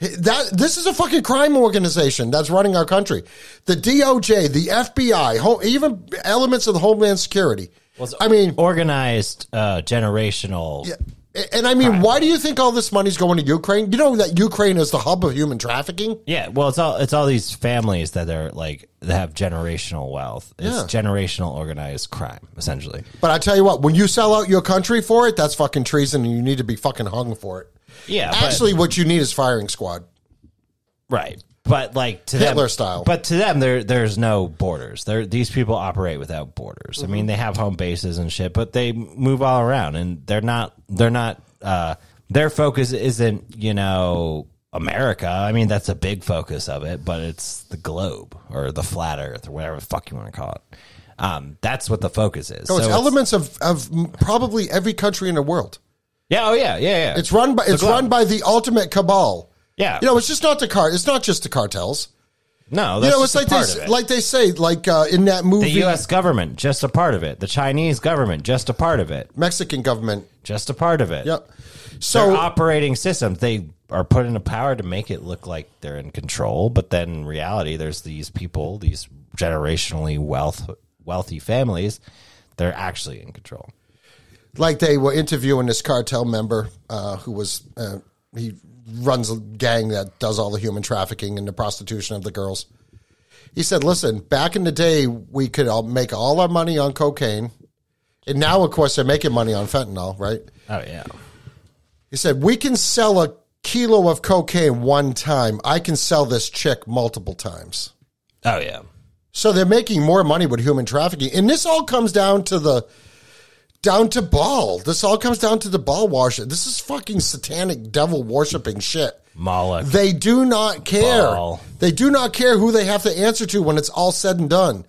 that this is a fucking crime organization that's running our country? The DOJ, the FBI, even elements of the Homeland Security. I mean, organized uh, generational. And I mean, why do you think all this money's going to Ukraine? You know that Ukraine is the hub of human trafficking. Yeah, well, it's all it's all these families that are like that have generational wealth. It's Yeah. generational organized crime, essentially. But I tell you what, when you sell out your country for it, that's fucking treason, and you need to be fucking hung for it. Yeah, but- Actually, what you need is firing squad. right. But like to Hitler them, style. But to them, there there's no borders. There, these people operate without borders. I mean, they have home bases and shit, but they move all around, and they're not they're not. Uh, their focus isn't you know America. I mean, that's a big focus of it, but it's the globe or the flat Earth or whatever the fuck you want to call it. Um, that's what the focus is. So it's So elements of, of probably every country in the world. Yeah. Oh yeah. Yeah. Yeah. It's run by it's run by the ultimate cabal. Yeah. You know, it's just not the car. It's not just the cartels. no. You know, it's just like they part s- of it. like they say like uh, in that movie, the U.S. government, just a part of it. The Chinese government, just a part of it. Mexican government. Just a part of it. Yep. Their So operating systems, they are put into power to make it look like they're in control, but then in reality, there's these people, these generationally wealth wealthy families, they're actually in control. like they were interviewing this cartel member uh, who was uh, he runs a gang that does all the human trafficking and the prostitution of the girls. He said, "Listen, back in the day, we could all make all our money on cocaine, and now, of course, they're making money on fentanyl, right?" Oh yeah. He said, "We can sell a kilo of cocaine one time. I can sell this chick multiple times." Oh yeah. So they're making more money with human trafficking. And this all comes down to the down to Baal. This all comes down to the Baal worship. This is fucking satanic devil worshiping shit. Moloch. They do not care. Baal. They do not care who they have to answer to when it's all said and done.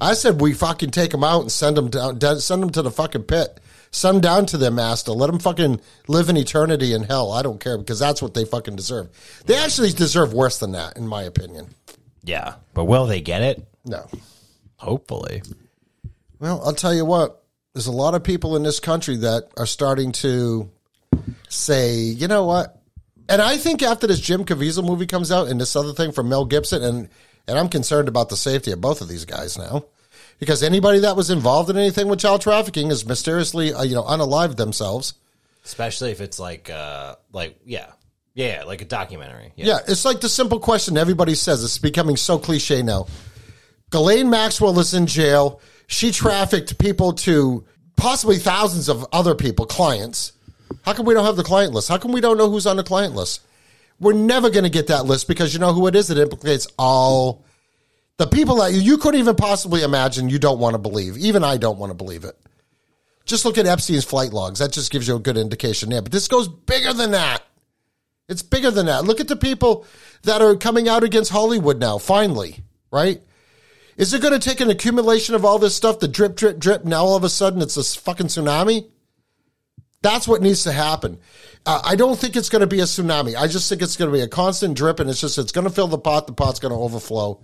I said we fucking take them out and send them down, down- send them to the fucking pit. Send them down to their master. Let them fucking live in eternity in hell. I don't care because that's what they fucking deserve. They actually deserve worse than that, in my opinion. yeah. But will they get it? No. Hopefully. Well, I'll tell you what. There's a lot of people in this country that are starting to say, you know what? And I think after this Jim Caviezel movie comes out and this other thing from Mel Gibson, and and I'm concerned about the safety of both of these guys now, because anybody that was involved in anything with child trafficking is mysteriously, uh, you know, unalived themselves. Especially if it's like uh like yeah. Yeah, like a documentary. Yeah, it's like the simple question everybody says. It's becoming so cliche now. Ghislaine Maxwell is in jail. She trafficked people to possibly thousands of other people, clients. How come we don't have the client list? How come we don't know who's on the client list? We're never going to get that list because you know who it is. It implicates all the people that you couldn't even possibly imagine. You don't want to believe. Even I don't want to believe it. Just look at Epstein's flight logs. That just gives you a good indication there. But this goes bigger than that. It's bigger than that. Look at the people that are coming out against Hollywood now, finally, right? Is it going to take an accumulation of all this stuff, the drip, drip, drip? Now all of a sudden it's a fucking tsunami? That's what needs to happen. Uh, I don't think it's going to be a tsunami. I just think it's going to be a constant drip and it's just, it's going to fill the pot. The pot's going to overflow.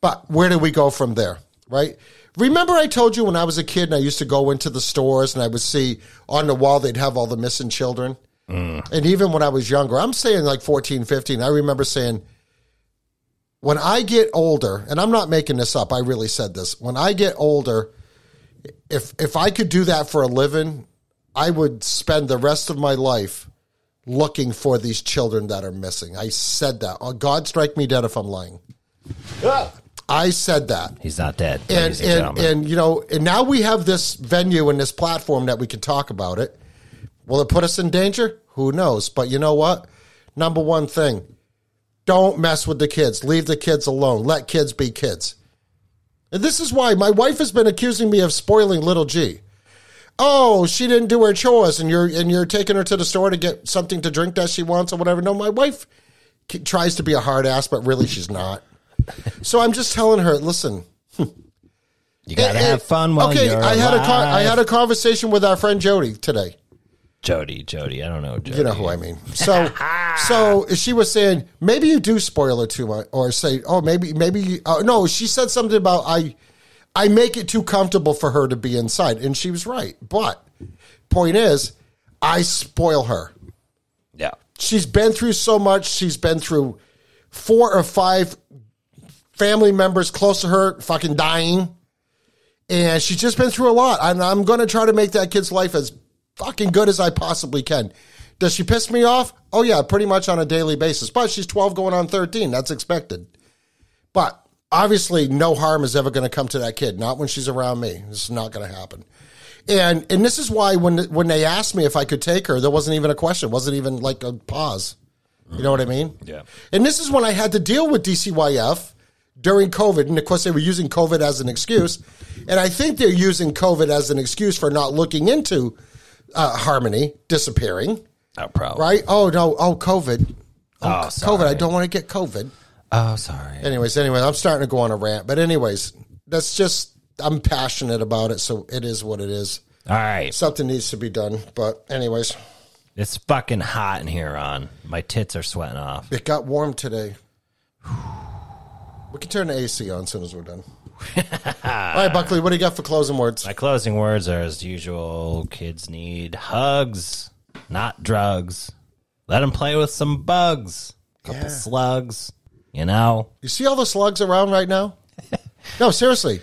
But where do we go from there, right? Remember, I told you when I was a kid and I used to go into the stores and I would see on the wall they'd have all the missing children? And even when I was younger, I'm saying like 14, 15, I remember saying, when I get older, and I'm not making this up, I really said this. When I get older, if if I could do that for a living, I would spend the rest of my life looking for these children that are missing. I said that. Oh, God strike me dead if I'm lying. Ah. I said that. He's not dead. And and, and, and you know, and now we have this venue and this platform that we can talk about it. Will it put us in danger? Who knows? But you know what? Number one thing, don't mess with the kids. Leave the kids alone. Let kids be kids. And this is why my wife has been accusing me of spoiling little G. Oh, she didn't do her chores, and you're and you're taking her to the store to get something to drink that she wants or whatever. No, my wife tries to be a hard ass, but really she's not. So I'm just telling her, listen. you gotta have fun while okay, you're I had a con- I had a conversation with our friend Jody today. Jody, Jody. I don't know. Jody. You know who I mean. So, so she was saying maybe you do spoil it too much, or say, oh, maybe, maybe. Uh, no, she said something about I, I make it too comfortable for her to be inside, and she was right. But point is, I spoil her. Yeah. She's been through so much. She's been through four or five family members close to her fucking dying. And she's just been through a lot. And I'm going to try to make that kid's life as fucking good as I possibly can. Does she piss me off? Oh, yeah, pretty much on a daily basis. But she's 12 going on 13. That's expected. But obviously, no harm is ever going to come to that kid. Not when she's around me. This is not going to happen. And and this is why when when they asked me if I could take her, there wasn't even a question. Wasn't even like a pause. You know what I mean? Yeah. And this is when I had to deal with DCYF during COVID. And of course, they were using COVID as an excuse. And I think they're using COVID as an excuse for not looking into uh, Harmony disappearing, Oh, probably. right? Oh, no. Oh, COVID. Oh, COVID. I don't want to get COVID. Oh, sorry. Anyways, anyway, I'm starting to go on a rant. But, anyways, that's just, I'm passionate about it. So it is what it is. All right. Something needs to be done. But, anyways, It's fucking hot in here, Ron. My tits are sweating off. it got warm today. We can turn the AC on as soon as we're done. All right, Buckley, what do you got for closing words? My closing words are as usual kids need hugs, not drugs. Let them play with some bugs, couple Yeah. slugs, you know? You see all the slugs around right now? no, seriously.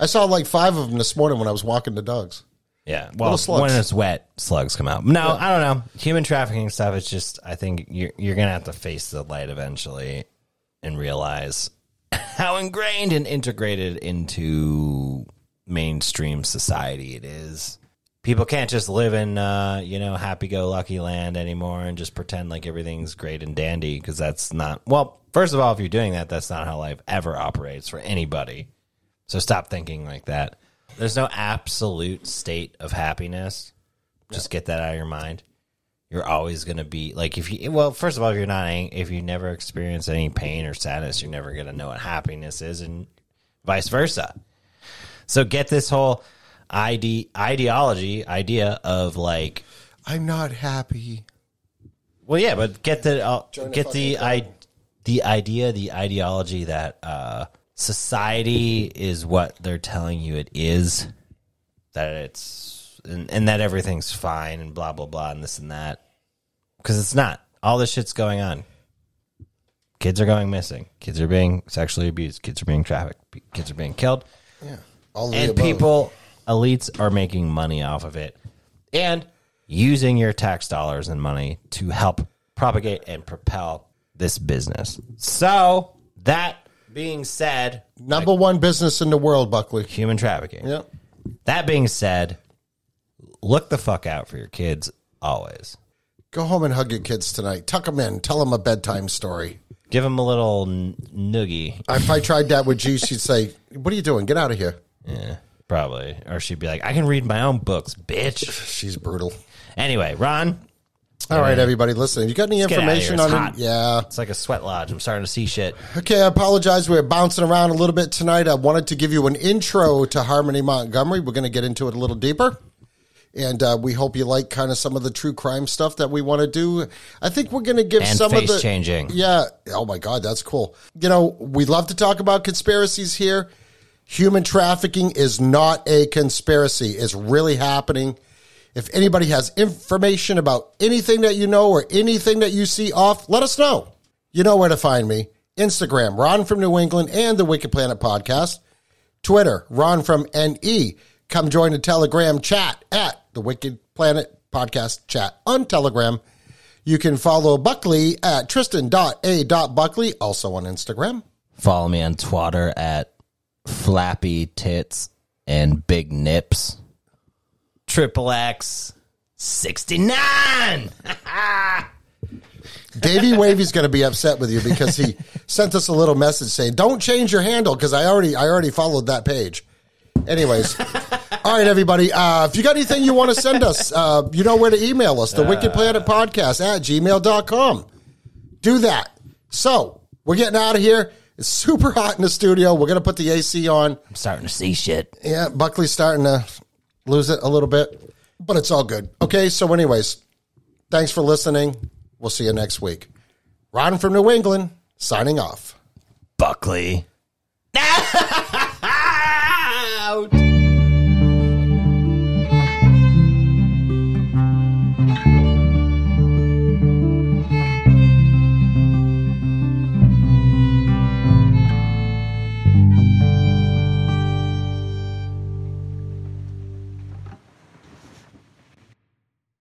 I saw like five of them this morning when I was walking the dogs. Yeah. Well, slugs. when it's wet, slugs come out. No, I don't know. Human trafficking stuff, it's just, I think you're, you're going to have to face the light eventually and realize how ingrained and integrated into mainstream society it is. People can't just live in, uh, you know, happy go lucky land anymore and just pretend like everything's great and dandy because that's not, well, first of all, if you're doing that, that's not how life ever operates for anybody. So stop thinking like that. There's no absolute state of happiness. Just get that out of your mind. You're always going to be like if you well, first of all, if you're not if you never experience any pain or sadness, you're never going to know what happiness is and vice versa. So get this whole ide- ideology idea of like I'm not happy. well, yeah, but get the uh, get the I, the idea, the ideology that uh, society is what they're telling you it is, that it's and, and that everything's fine and blah blah blah and this and that, because it's not. All this shit's going on. Kids are going missing. Kids are being sexually abused. Kids are being trafficked. Kids are being killed Yeah. All the and people elites are making money off of it and using your tax dollars and money to help propagate and propel this business so that being said Number one business in the world, Buckley. human trafficking Yep. that being said look the fuck out for your kids always Go home and hug your kids tonight. Tuck them in. Tell them a bedtime story. give them a little n- noogie If I tried that with G, she'd say, What are you doing? Get out of here. yeah probably or she'd be like i can read my own books bitch She's brutal. anyway ron All right, everybody, listen. If you got any get outta information here. It's on hot. it, yeah. it's like a sweat lodge i'm starting to see shit Okay, I apologize. We're bouncing around a little bit tonight. I wanted to give you an intro to Harmony Montgomery. We're going to get into it a little deeper. And uh, we hope you like kind of some of the true crime stuff that we want to do. I think we're going to give And some of the changing. Yeah. Oh my God, that's cool. You know, we love to talk about conspiracies here. Human trafficking is not a conspiracy. It's really happening. If anybody has information about anything that you know or anything that you see off, let us know. You know where to find me. Instagram, Ron from New England and the Wicked Planet podcast. Twitter, Ron from NE. Come join a Telegram chat at the Wicked Planet podcast chat on Telegram. You can follow Buckley at tristan.a.buckley, also on Instagram. Follow me on Twitter at Flappy Tits and Big Nips. Triple X 69. Davey Wavy's going to be upset with you because he sent us a little message saying, "Don't change your handle because I already I already followed that page." Anyways, all right, everybody. Uh, if you got anything you want to send us, uh, you know where to email us, the Wicked Planet Podcast at gmail.com. Do that. So we're getting out of here. It's super hot in the studio. We're going to put the AC on. I'm starting to see shit. Yeah, Buckley's starting to lose it a little bit, but it's all good. Okay, so, anyways, thanks for listening. We'll see you next week. Ron from New England, signing off. Buckley.